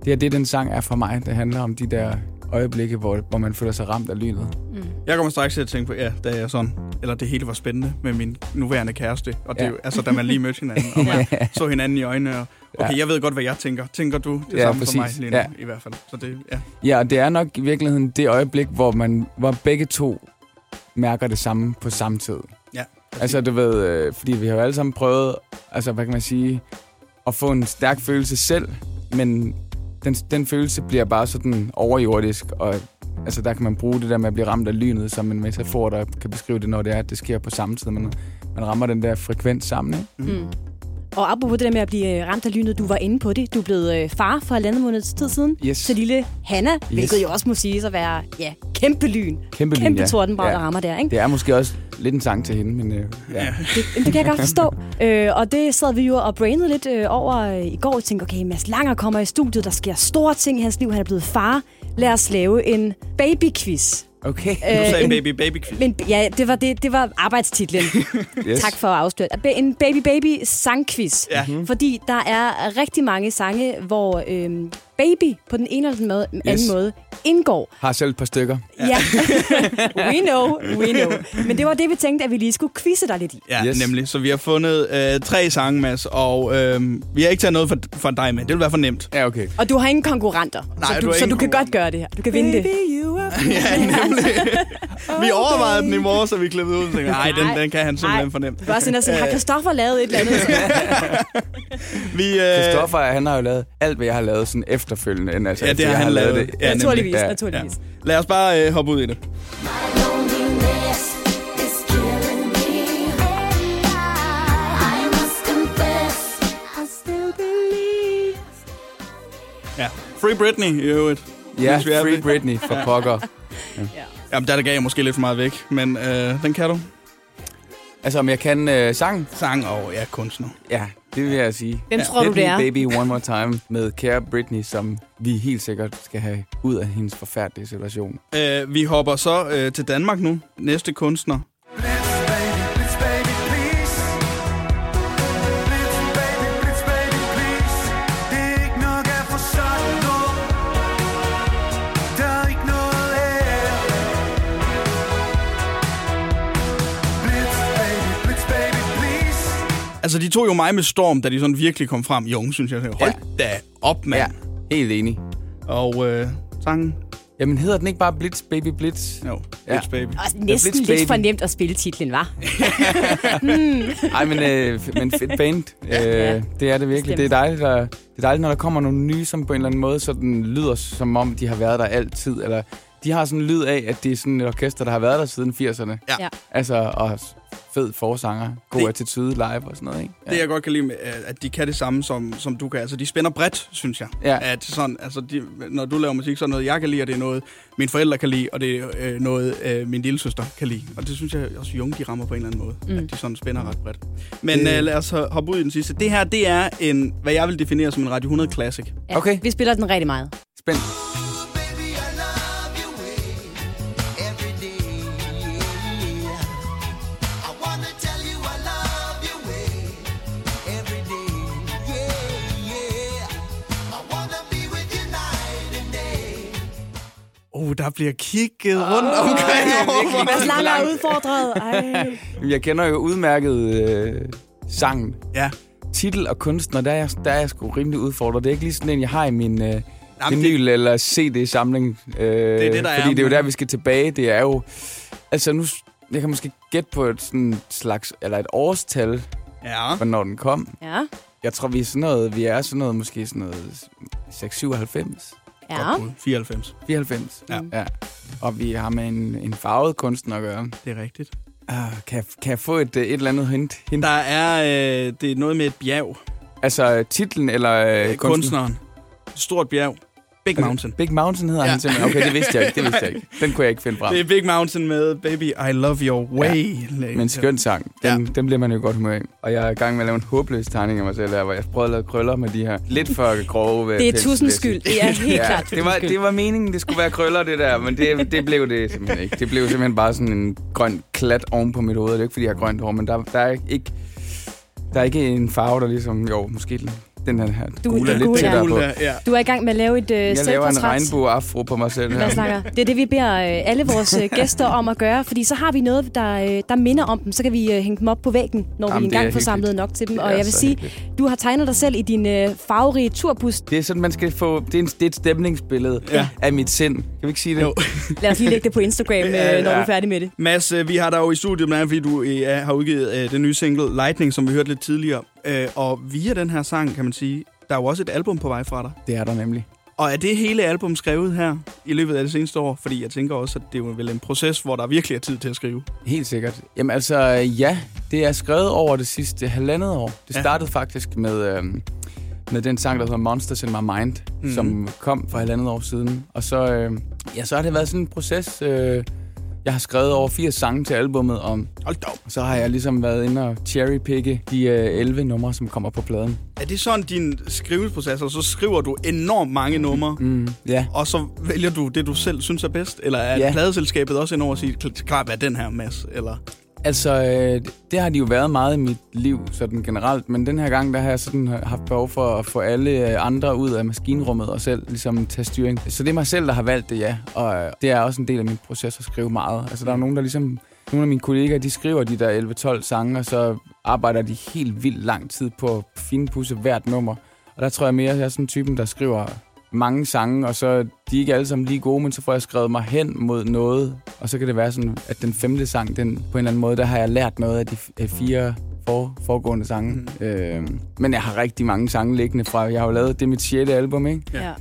E: det er det, den sang er for mig. Det handler om de der øjeblikke, hvor, hvor man føler sig ramt af lynet.
B: Mm.
A: Jeg kommer straks til at tænke på, ja, da jeg sådan, eller det hele var spændende med min nuværende kæreste. Og det,
E: Ja.
A: ja. altså, da man lige mødte hinanden, og man [LAUGHS] så hinanden i øjnene. Og, okay,
E: Ja.
A: jeg ved godt, hvad jeg tænker. Tænker du det
E: Ja,
A: samme
E: præcis.
A: som mig lige nu,
E: Ja.
A: i hvert fald? Så det, ja.
E: Ja, og det er nok i virkeligheden det øjeblik, hvor man hvor begge to mærker det samme på samme tid.
A: Ja,
E: Altså, du ved, øh, fordi vi har jo alle sammen prøvet, altså, hvad kan man sige, at få en stærk følelse selv, men den, den følelse bliver bare sådan overjordisk, og altså, der kan man bruge det der med at blive ramt af lynet som en metafor, der kan beskrive det, når det er, at det sker på samme tid. Man, man rammer den der frekvens sammen, ikke?
B: Mm. Og apropos det der med at blive øh, ramt af lynet, du var inde på det. Du er blevet øh, far for halvandet måneds tid siden.
E: Yes.
B: Så lille Hanna, yes. hvilket jo også må siges at være ja, kæmpe lyn.
E: Kæmpe, lyn,
B: Kæmpe
E: ja.
B: tordenbrag,
E: ja.
B: der rammer der, ikke?
E: Det er måske også lidt en sang til hende, men øh, ja.
A: Ja.
B: Det, det kan jeg godt forstå. [LAUGHS] øh, og det sad vi jo og brainede lidt øh, over øh, i går. og tænkte, okay, Mads Langer kommer i studiet. Der sker store ting i hans liv. Han er blevet far. Lad os lave en babyquiz.
E: Okay.
A: Du sagde
B: en,
A: baby, baby quiz.
B: men, ja, det var, det, det var arbejdstitlen. [LAUGHS]
E: Yes.
B: Tak for at afsløre. En baby baby sangquiz.
A: Ja.
E: Mhm.
B: Fordi der er rigtig mange sange, hvor øhm, baby på den ene eller den måde, anden
E: Yes.
B: måde indgår.
E: Har selv et par stykker.
B: Ja. [LAUGHS] we know, we know. Men det var det, vi tænkte, at vi lige skulle quizze dig lidt i.
A: Ja,
E: Yes.
A: nemlig. Så vi har fundet øh, tre sange, Mads, og øh, vi har ikke taget noget for, for dig med. Det vil være for nemt.
E: Ja, okay.
B: Og du har ingen konkurrenter.
A: Nej,
B: så
A: du
B: du, så
A: ingen
B: du kan godt gøre det her. Du kan vinde det. [LAUGHS]
A: ja, nemlig. vi overvejede den i morges, så vi klippede ud. Tænkte, Nej, den, den kan han simpelthen
B: fornemme. Vi var sådan at sige, har Christoffer lavet et eller andet? [LAUGHS]
A: vi, øh...
E: Christoffer, han har jo lavet alt, hvad jeg har lavet sådan efterfølgende. Altså,
A: ja, det har han lavet.
E: Det.
A: Ja,
B: naturligvis,
E: ja.
B: naturligvis. Ja.
A: Lad os bare øh, hoppe ud i det.
F: Ja.
A: Free Britney i øvrigt.
E: Ja,
A: er
E: Free Britney for pokker.
A: Jamen, der, der gav jeg måske lidt for meget væk, men øh, den kan du.
E: Altså, om jeg kan øh, sang?
A: Sang og ja, kunstner.
E: Ja, det vil jeg sige.
B: Hvem
E: ja.
B: tror du, det er?
E: Baby One More Time med Kære Britney, som vi helt sikkert skal have ud af hendes forfærdelige situation.
A: Øh, vi hopper så øh, til Danmark nu. Næste kunstner. Altså, de tog jo mig med storm, da de sådan virkelig kom frem. Jo, synes jeg. Hold da op, mand.
E: Ja, helt enig.
A: Og øh, sangen?
E: Jamen, hedder den ikke bare Blitz Baby Blitz?
A: Jo,
E: Ja.
A: Bitch Baby.
B: Også næsten
E: Blitz
B: lidt
E: Baby.
B: for nemt at spille titlen, var. [LAUGHS]
E: Ej, men, øh, men fedt band.
B: Ja.
E: øh, det er det virkelig. Det er, dejligt, at, det er dejligt, når der kommer nogle nye, som på en eller anden måde sådan lyder, som om de har været der altid. Eller de har sådan en lyd af, at det er sådan et orkester, der har været der siden 80'erne.
A: Ja.
B: Ja.
E: Altså, og fed forsanger, god
A: Det-
E: attitude live og sådan noget, ikke?
A: Det jeg godt kan lide, med, øh, at de kan det samme, som, som du kan. Altså, de spænder bredt, synes jeg.
E: Ja.
A: At sådan, altså, de, når du laver musik, så er noget, jeg kan lide, og det er noget, mine forældre kan lide, og det er øh, noget, øh, min lille søster kan lide. Og det synes jeg også, Jung, de rammer på en eller anden måde. Mm. At de sådan spænder ret bredt. Men
E: Det-
A: øh, lad os ho- hoppe ud i den sidste. Det her, det er en, hvad jeg vil definere som en Radio 100 Classic.
B: Ja.
E: Okay.
B: Vi spiller den rigtig meget.
E: Spændt.
A: Oh, der bliver kigget rundt omkring. Oh,
B: Mads Langer er udfordret. Ej.
E: Jeg kender jo udmærket øh, sangen.
A: Ja.
E: Titel og kunstner, der er, jeg, der er jeg sgu rimelig udfordret. Det er ikke lige sådan en, jeg har i min øh,
A: Jamen,
E: vinyl- eller CD-samling. Øh, det
A: er det, der er,
E: Fordi det er jo der, vi skal tilbage. Det er jo... Altså nu... Jeg kan måske gætte på et sådan slags... Eller et årstal,
A: Ja.
E: hvornår den kom.
B: Ja.
E: Jeg tror, vi er sådan noget... Vi er sådan noget... Måske sådan noget... 697?
B: Ja.
A: Godt bud. 94.
E: 94?
A: Ja.
E: ja. Og vi har med en, en farvet kunstner at gøre.
A: Det er rigtigt.
E: Uh, kan, jeg, kan jeg få et, øh, et eller andet hint? hint?
A: Der er, øh, det er noget med et bjerg.
E: Altså titlen eller øh,
A: Øh,
E: kunstner?
A: kunstneren. Stort bjerg. Big Mountain.
E: Big Mountain hedder
A: Ja.
E: ja. han simpelthen. Okay, det vidste jeg ikke. Det vidste jeg ikke. [LAUGHS] Den kunne jeg ikke finde frem.
A: Det er Big Mountain med Baby, I Love Your Way.
E: Men en skøn sang. Den,
A: Ja.
E: den bliver man jo godt humør af. Og jeg er i gang med at lave en håbløs tegning af mig selv, der, hvor jeg prøvede at lave krøller med de her lidt for grove
B: Det er tusind skyld. Det er helt [LAUGHS]
E: Ja,
B: klart
E: det var, det var meningen, det skulle være krøller, det der, men det, det blev det simpelthen ikke. Det blev simpelthen bare sådan en grøn klat oven på mit hoved. Det er ikke, fordi jeg har grønt hår, men der, der er ikke... Der er ikke en farve, der ligesom... Jo, måske den- her, her
B: Du-
E: er lidt tættere
B: ja.
E: på.
A: Ja.
B: Du er i gang med at lave et øh,
E: Jeg laver en regnbue-afro på mig selv her.
B: snakker? Det er det, vi beder øh, alle vores øh, [LAUGHS] gæster om at gøre, fordi så har vi noget, der, øh, der minder om dem. Så kan vi øh, hænge dem op på væggen, når
E: Jamen,
B: vi
E: er
B: engang får samlet nok til dem. Og jeg vil sige,
E: hyggeligt.
B: du har tegnet dig selv i din øh, farverige turbus.
E: Det er sådan, man skal få... Det er, en, det er et stemningsbillede
A: Ja.
E: af mit sind. Kan vi ikke sige det?
A: Jo. [LAUGHS]
B: Lad os lige lægge det på Instagram, øh, når
E: Ja,
B: du er færdig med det.
A: Mads, vi har dig jo i studiet, blandt andet fordi du øh, har udgivet øh, den nye single Lightning, som vi hørte lidt tidligere. Øh, og via den her sang, kan man sige, der er jo også et album på vej fra dig.
E: Det er der nemlig.
A: Og er det hele album skrevet her i løbet af det seneste år? Fordi jeg tænker også, at det er jo vel en proces, hvor der virkelig er tid til at skrive.
E: Helt sikkert. Jamen altså, ja, det er skrevet over det sidste halvandet år. Det
A: Ja.
E: startede faktisk med, øhm, med den sang, der hedder Monsters in My Mind, mm. som kom for halvandet år siden. Og så, øhm, ja, så har det været sådan en proces. Øh, jeg har skrevet over 80 sange til albummet, og
A: Hold da op.
E: så har jeg ligesom været inde og cherrypicke de øh, 11 numre, som kommer på pladen.
A: Er det sådan din skriveproces, og så skriver du enormt mange numre,
E: Mm, ja.
A: og så vælger du det, du selv synes er bedst? Eller er
E: Ja.
A: pladeselskabet også ind over at sige, klart hvad er den her, Mads? Eller?
E: Altså, øh, det har de jo været meget i mit liv, sådan generelt. Men den her gang, der har jeg sådan haft behov for at få alle øh, andre ud af maskinrummet og selv ligesom tage styring. Så det er mig selv, der har valgt det, ja. Og øh, det er også en del af min proces at skrive meget. Altså, der er nogen, der ligesom... Nogle af mine kollegaer, de skriver de der 11-12 sange, og så arbejder de helt vildt lang tid på at finpudse hvert nummer. Og der tror jeg mere, at jeg er sådan typen, der skriver mange sange, og så er de ikke alle sammen lige gode, men så får jeg skrevet mig hen mod noget, og så kan det være sådan, at den femte sang, den, på en eller anden måde, der har jeg lært noget af de fire for, foregående sange. Mm. Øh, men jeg har rigtig mange sange liggende fra, jeg har jo lavet, det er mit sjette album, ikke?
A: Ja.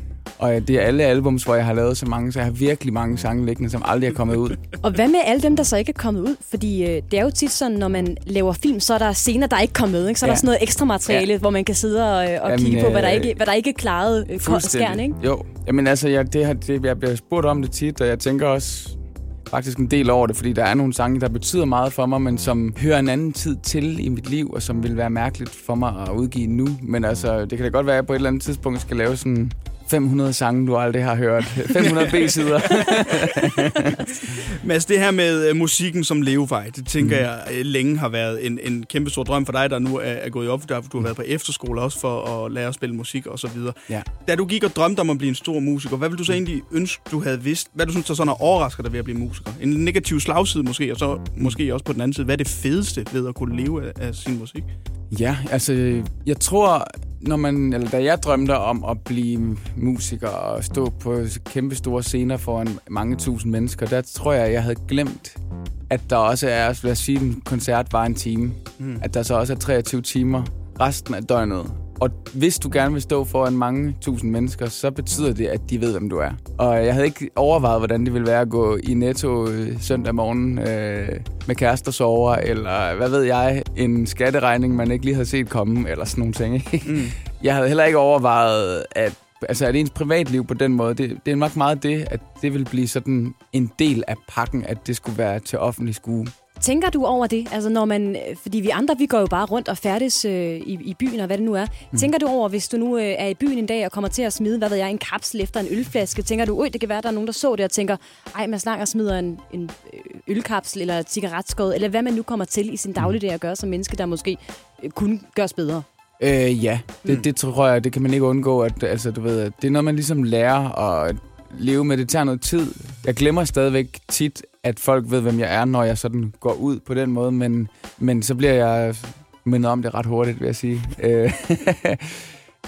E: Og øh, det er alle albums, hvor jeg har lavet så mange, så jeg har virkelig mange sange liggende, som aldrig er kommet ud.
B: Og hvad med alle dem, der så ikke er kommet ud? Fordi øh, det er jo tit sådan, når man laver film, så er der scener, der ikke er kommet med. Ikke? Så er
E: Ja.
B: der sådan noget ekstra materiale,
E: Ja.
B: hvor man kan sidde og, og
E: Jamen,
B: kigge på, hvad der,
E: øh,
B: ikke, hvad der ikke er klaret øh, skærn, ikke?
E: Jo, jamen altså, jeg, det, har- det, jeg bliver spurgt om det tit, og jeg tænker også faktisk en del over det, fordi der er nogle sange, der betyder meget for mig, men som hører en anden tid til i mit liv, og som vil være mærkeligt for mig at udgive nu. Men altså, det kan da godt være, at jeg på et eller andet tidspunkt skal lave sådan 500 sange, du aldrig har hørt. 500 [LAUGHS] B-sider. [LAUGHS]
A: Mads, det her med øh, musikken som levevej, det tænker mm. jeg øh, længe har været en, en kæmpe stor drøm for dig, der nu er, er gået i op, for du har været på efterskole også for at lære at spille musik og så videre.
E: Ja.
A: Da du gik og drømte om at blive en stor musiker, hvad vil du så egentlig ønske, du havde vidst? Hvad du synes, der sådan er overrasker dig ved at blive musiker? En negativ slagside måske, og så måske også på den anden side. Hvad er det fedeste ved at kunne leve af, af sin musik?
E: Ja, altså, jeg tror, når man, eller da jeg drømte om at blive musiker og stå på kæmpe store scener foran mange tusind mennesker, der tror jeg, jeg havde glemt, at der også er, lad os sige, en koncert var en time. Mm. At der så også er 23 timer resten af døgnet. Og hvis du gerne vil stå foran mange tusind mennesker, så betyder det, at de ved, hvem du er. Og jeg havde ikke overvejet, hvordan det ville være at gå i Netto øh, søndag morgen øh, med kærester sover, eller hvad ved jeg, en skatteregning, man ikke lige havde set komme, eller sådan nogle ting. Ikke? Mm. Jeg havde heller ikke overvejet, at altså at ens privatliv på den måde, det, det er nok meget det, at det vil blive sådan en del af pakken, at det skulle være til offentlig skue.
B: Tænker du over det? Altså når man, øh, fordi vi andre, vi går jo bare rundt og færdes øh, i, i byen, og hvad det nu er. Mm. Tænker du over, hvis du nu øh, er i byen en dag og kommer til at smide, hvad ved jeg, en kapsel efter en ølflaske, tænker du, det kan være, der er nogen, der så det og tænker, ej, man snakker smider en, en øh, ølkapsel eller et cigaretskåd, eller hvad man nu kommer til i sin dagligdag at gøre som menneske, der måske øh, kunne gøres bedre.
E: Øh, ja, det,
A: Mm.
E: mm. det tror jeg, det kan man ikke undgå. At, altså, du ved, at det er noget, man ligesom lærer at leve med. Det tager noget tid. Jeg glemmer stadigvæk tit, at folk ved, hvem jeg er, når jeg sådan går ud på den måde. Men, men så bliver jeg mindet om det ret hurtigt, vil jeg sige. Øh, [LAUGHS]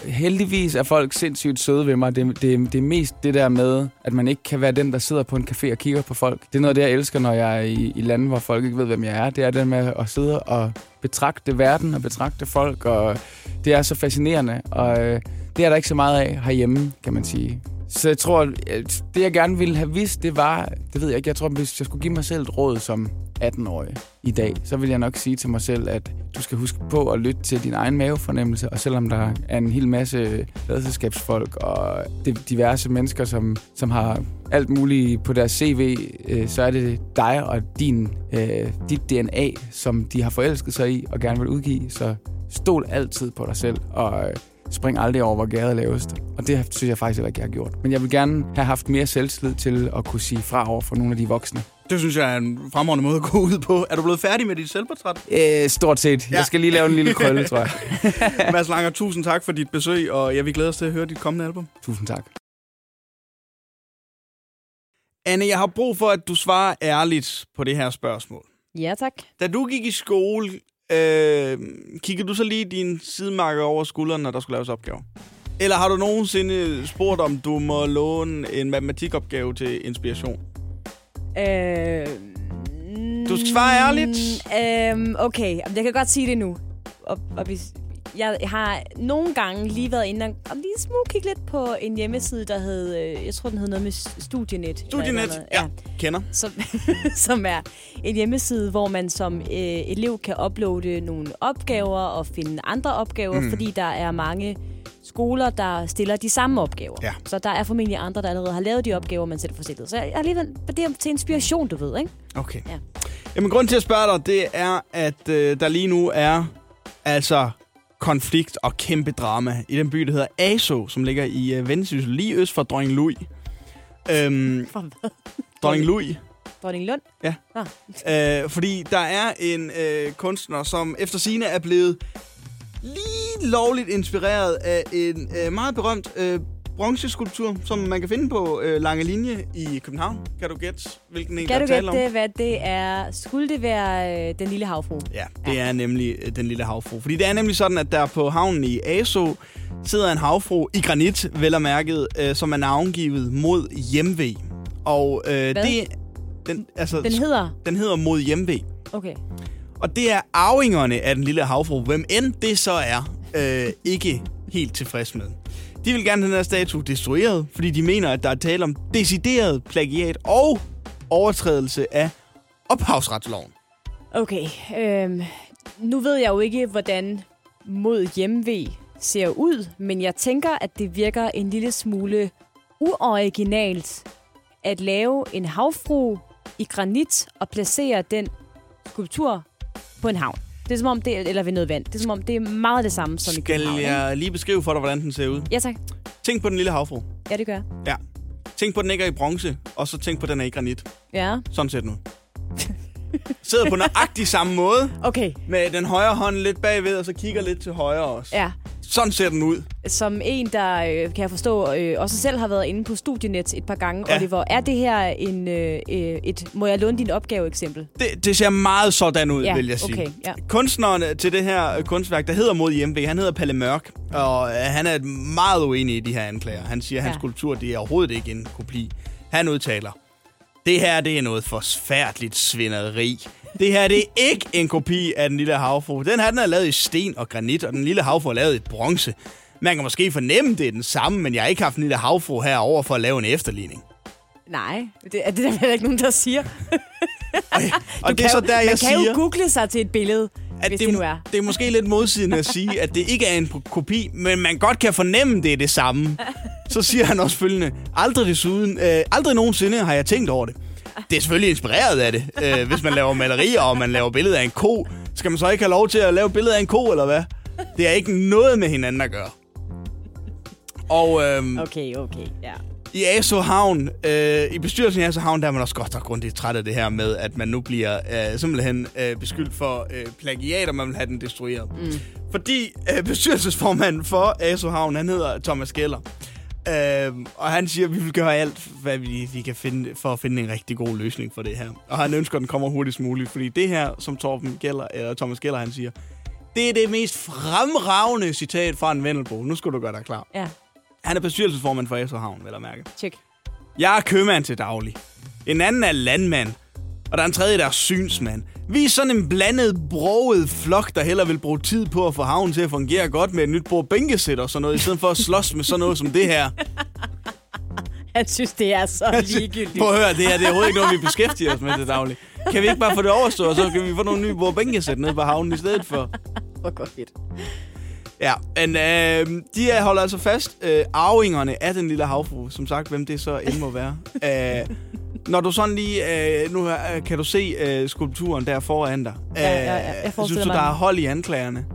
E: Heldigvis er folk sindssygt søde ved mig. Det, det, det er mest det der med, at man ikke kan være den, der sidder på en café og kigger på folk. Det er noget af det, jeg elsker, når jeg er i, i lande, hvor folk ikke ved, hvem jeg er. Det er det med at sidde og betragte verden og betragte folk, og det er så fascinerende. Og øh, det er der ikke så meget af herhjemme, kan man sige. Så jeg tror, at det jeg gerne ville have vidst, det var, det ved jeg ikke, jeg tror, hvis jeg skulle give mig selv et råd som 18-årig i dag, så vil jeg nok sige til mig selv, at du skal huske på at lytte til din egen mavefornemmelse, og selvom der er en hel masse ladselskabsfolk og diverse mennesker, som, som har alt muligt på deres CV, øh, så er det dig og din, øh, dit DNA, som de har forelsket sig i og gerne vil udgive. Så stol altid på dig selv, og øh, spring aldrig over, hvor er lavest. Og det synes jeg faktisk heller ikke, jeg har gjort. Men jeg vil gerne have haft mere selvtillid til at kunne sige fra over for nogle af de voksne.
A: Det synes jeg er en fremragende måde at gå ud på. Er du blevet færdig med dit selvportræt?
E: Øh, stort set.
A: Ja.
E: Jeg skal lige lave en lille krølle, tror jeg. [LAUGHS]
A: Mads Langer, tusind tak for dit besøg, og jeg vil glæde os til at høre dit kommende album.
E: Tusind tak.
A: Anne, jeg har brug for, at du svarer ærligt på det her spørgsmål.
B: Ja, tak.
A: Da du gik i skole, øh, kiggede du så lige din sidemarker over skulderen, når der skulle laves opgaver? Eller har du nogensinde spurgt, om du må låne en matematikopgave til inspiration?
B: Øh,
A: Du skal svare ærligt.
B: Øhm, okay, jeg kan godt sige det nu. Og, og hvis, jeg har nogle gange lige været inde og, og lige smule kigge lidt på en hjemmeside, der hed, øh, jeg tror den hed noget med Studienet.
A: Studienet,
B: andet.
A: ja, kender.
B: Som, [LAUGHS] som er en hjemmeside, hvor man som øh, elev kan uploade nogle opgaver og finde andre opgaver, mm. fordi der er mange skoler, der stiller de samme opgaver.
A: Ja.
B: Så der er formentlig andre, der allerede har lavet de opgaver, man selv får stillet. Så jeg er alligevel det er til inspiration, du ved, ikke?
A: Okay.
B: Ja.
A: Jamen, grunden til at spørge dig, det er, at øh, der lige nu er altså konflikt og kæmpe drama i den by, der hedder Aso, som ligger i øh, Vendsyssel, lige øst for Dronning Louis. Øhm,
B: For hvad?
A: Dronning Louis.
B: Dronning Lund?
A: Ja.
B: Nå.
A: Øh, fordi der er en øh, kunstner, som efter sine er blevet lige lovligt inspireret af en øh, meget berømt øh, bronzeskulptur, som man kan finde på øh, Lange Linje i København. Kan du gætte, hvilken en
B: Kan
A: der
B: du
A: om?
B: gætte, hvad det er? Skulle det være øh, den lille havfru?
A: Ja, det er nemlig øh, den lille havfru. Fordi det er nemlig sådan, at der på havnen i Aso sidder en havfru i granit, vel og mærket, øh, som er navngivet mod hjemvej. Og øh, det... Den, altså,
B: Den hedder...
A: den hedder mod hjemvej.
B: Okay.
A: Og det er arvingerne af den lille havfru, hvem end det så er, øh, ikke helt tilfreds med. De vil gerne have den her statue destrueret, fordi de mener, at der er tale om decideret plagiat og overtrædelse af ophavsretsloven.
B: Okay, øhm, nu ved jeg jo ikke, hvordan mod hjemvej ser ud, men jeg tænker, at det virker en lille smule uoriginalt at lave en havfru i granit og placere den skulptur på en havn. Det er som om det, eller ved noget vand. Det er som om det er meget det samme som i
A: Skal
B: København. ikke?
A: jeg lige beskrive for dig, hvordan den ser ud?
B: Ja, tak.
A: Tænk på den lille havfru.
B: Ja, det gør jeg.
A: Ja. Tænk på, at den ikke er i bronze, og så tænk på, at den er i granit.
B: Ja,
A: Sådan ser den ud. [LAUGHS] Sidder på nøjagtig samme måde,
B: okay.
A: med den højre hånd lidt bagved, og så kigger lidt til højre også.
B: Ja,
A: Sådan ser den ud.
B: som en, der øh, kan jeg forstå, øh, også selv har været inde på Studienet et par gange,
A: Ja.
B: Oliver. Er det her en, øh, øh, et, må jeg låne din opgave eksempel?
A: Det, det ser meget sådan ud,
B: Ja,
A: vil jeg sige.
B: okay, ja.
A: Kunstneren til det her øh, kunstværk, der hedder Mod Hjemve, han hedder Palle Mørk, og øh, han er meget uenig i de her anklager. Han siger, at hans
B: Ja.
A: kultur det er overhovedet ikke en kopi. Han udtaler, det her det er noget forsfærdeligt svineri. Det her det er ikke en kopi af den lille havfru. Den her den er lavet i sten og granit, og den lille havfru er lavet i bronze. Man kan måske fornemme, det er den samme, men jeg har ikke haft en lille havfru herover for at lave en efterligning.
B: Nej, det er det er der heller ikke nogen, der siger.
A: Og, og det er
B: kan
A: så
B: jo,
A: der,
B: man
A: jeg
B: kan
A: siger...
B: jo google sig til et billede,
A: at
B: hvis
A: det,
B: det nu er.
A: det er måske lidt modsigende at sige, at det ikke er en kopi, men man godt kan fornemme, det er det samme. [LAUGHS] Så siger han også følgende, aldrig desuden, øh, aldrig nogensinde har jeg tænkt over det. Det er selvfølgelig inspireret af det. Øh, hvis man laver malerier, og man laver billeder af en ko, skal man så ikke have lov til at lave billeder af en ko, eller hvad? Det er ikke noget med hinanden at gøre. Og øhm,
B: Okay, okay, ja.
A: i Aso Havn, øh, i bestyrelsen i Aso Havn, der er man også godt og grundigt træt af det her med, at man nu bliver øh, simpelthen øh, beskyldt for øh, plagiat, og man vil have den destrueret. Mm. Fordi øh, bestyrelsesformanden for Aso Havn, han hedder Thomas Geller. Øh, og han siger, at vi vil gøre alt, hvad vi, vi kan finde, for at finde en rigtig god løsning for det her. Og han ønsker, at den kommer hurtigst muligt, fordi det her, som Torben Geller, eller Thomas Geller han siger, det er det mest fremragende citat fra en Vendelbo. Nu skal du gøre dig klar.
B: Ja,
A: Han er bestyrelsesformand for Aso Havn, vel at mærke.
B: tjek.
A: Jeg er købmand til daglig. En anden er landmand. Og der er en tredje, der er synsmand. Vi er sådan en blandet, broget flok, der hellere vil bruge tid på at få havnen til at fungere godt med et nyt bord bænkesæt og sådan noget, i stedet for at slås med sådan noget som det her. [LAUGHS]
B: Han synes, det er så ligegyldigt.
A: Prøv at høre, det her det er overhovedet ikke noget, vi beskæftiger os med til daglig. Kan vi ikke bare få det overstået, og så kan vi få nogle nye bord bænkesæt nede på havnen i stedet for? [LAUGHS]
B: Hvor godt fedt.
A: Ja, men øh, de er, holder altså fast. Øh, arvingerne af den lille havfru, som sagt, hvem det så end må være. [LAUGHS] Øh, når du sådan lige, øh, nu øh, kan du se øh, skulpturen der foran dig.
B: Ja, ja, ja, jeg
A: Øh,
B: forestiller
A: synes du,
B: mig
A: der er hold i anklagerne?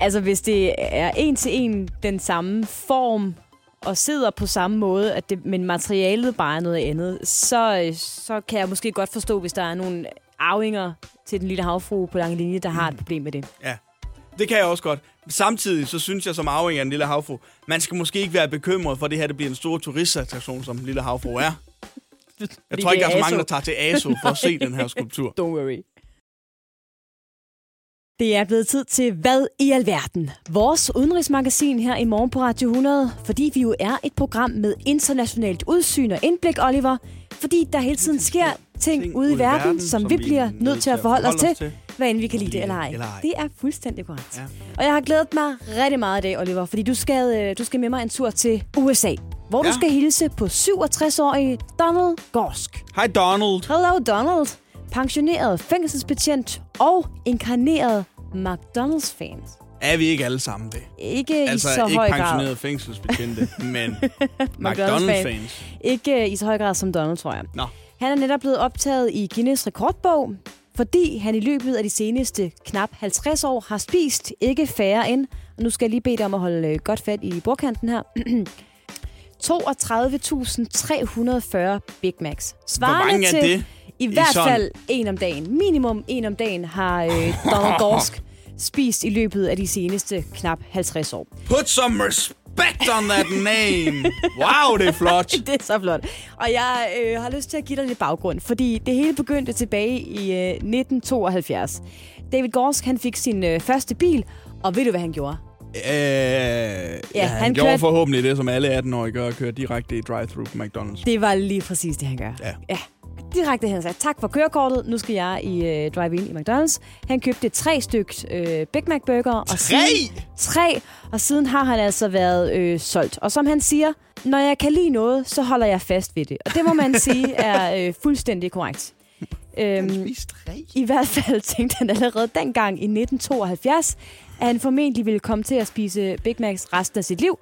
B: Altså, hvis det er en til en den samme form, og sidder på samme måde, at det, men materialet bare er noget andet, så, øh, så kan jeg måske godt forstå, hvis der er nogle arvinger til den lille havfru på lange linje, der har et problem med det.
A: Ja, det kan jeg også godt. Samtidig så synes jeg som arving af den lille havfru, man skal måske ikke være bekymret for, det her det bliver en stor turistattraktion, som den lille havfru er. Jeg tror ikke,
B: det
A: der er så mange, der tager til ASO for at se [LAUGHS] den her skulptur.
B: Don't worry. Det er blevet tid til Hvad i alverden? Vores udenrigsmagasin her i morgen på Radio 100, fordi vi jo er et program med internationalt udsyn og indblik, Oliver. Fordi der hele tiden sker ting ude i verden, som vi bliver nødt til at forholde os til, hvad end vi kan lide det eller ej.
A: Eller ej.
B: Det er fuldstændig korrekt.
A: Ja.
B: Og jeg har glædet mig rigtig meget i dag, Oliver, fordi du skal, øh, du skal med mig en tur til USA, hvor
A: Ja.
B: du skal hilse på 67-årige Donald Gorsk.
A: Hej Donald.
B: Hello Donald, pensioneret fængselsbetjent og inkarneret McDonald's-fans.
A: Er vi ikke alle sammen det?
B: Ikke
A: Altså
B: i så
A: ikke
B: høj grad.
A: pensionerede fængselsbetjente, men
B: McDonald's-fan. [LAUGHS]
A: McDonald's-fans.
B: Ikke i så høj grad som Donald, tror jeg.
A: Nå.
B: Han er netop blevet optaget i Guinness rekordbog, fordi han i løbet af de seneste knap 50 år har spist ikke færre end, og nu skal jeg lige bede dig om at holde øh, godt fat i bordkanten her, [CLEARS THROAT] 32.340 Big Macs.
A: Hvor
B: Svarende
A: mange er
B: til
A: det?
B: i hvert
A: sådan-
B: fald en om dagen. Minimum en om dagen har øh, [LAUGHS] Donald Gorsk spist i løbet af de seneste knap 50 år.
A: Put some respect on that name. Wow, det er flot. [LAUGHS]
B: Det er så flot. Og jeg øh, har lyst til at give dig lidt baggrund, fordi det hele begyndte tilbage i øh, 1972. David Gorsk han fik sin øh, første bil, og ved du, hvad han gjorde?
A: Øh, ja, han,
B: han
A: han gjorde
B: kørte-
A: forhåbentlig det, som alle 18-årige gør, og kører direkte i drive-thru på McDonald's.
B: Det var lige præcis det, han gør.
A: Ja.
B: ja. direkte og sagde, tak for kørekortet, nu skal jeg i øh, drive-in i McDonald's. Han købte tre stykker øh, Big Mac Burger. Og
A: Tre?
B: Siden, tre! Og siden har han altså været øh, solgt. Og som han siger, når jeg kan lide noget, så holder jeg fast ved det. Og det må man sige [LAUGHS] er øh, fuldstændig korrekt. Øhm. I hvert fald tænkte han allerede dengang i 1972, at han formentlig ville komme til at spise Big Macs resten af sit liv.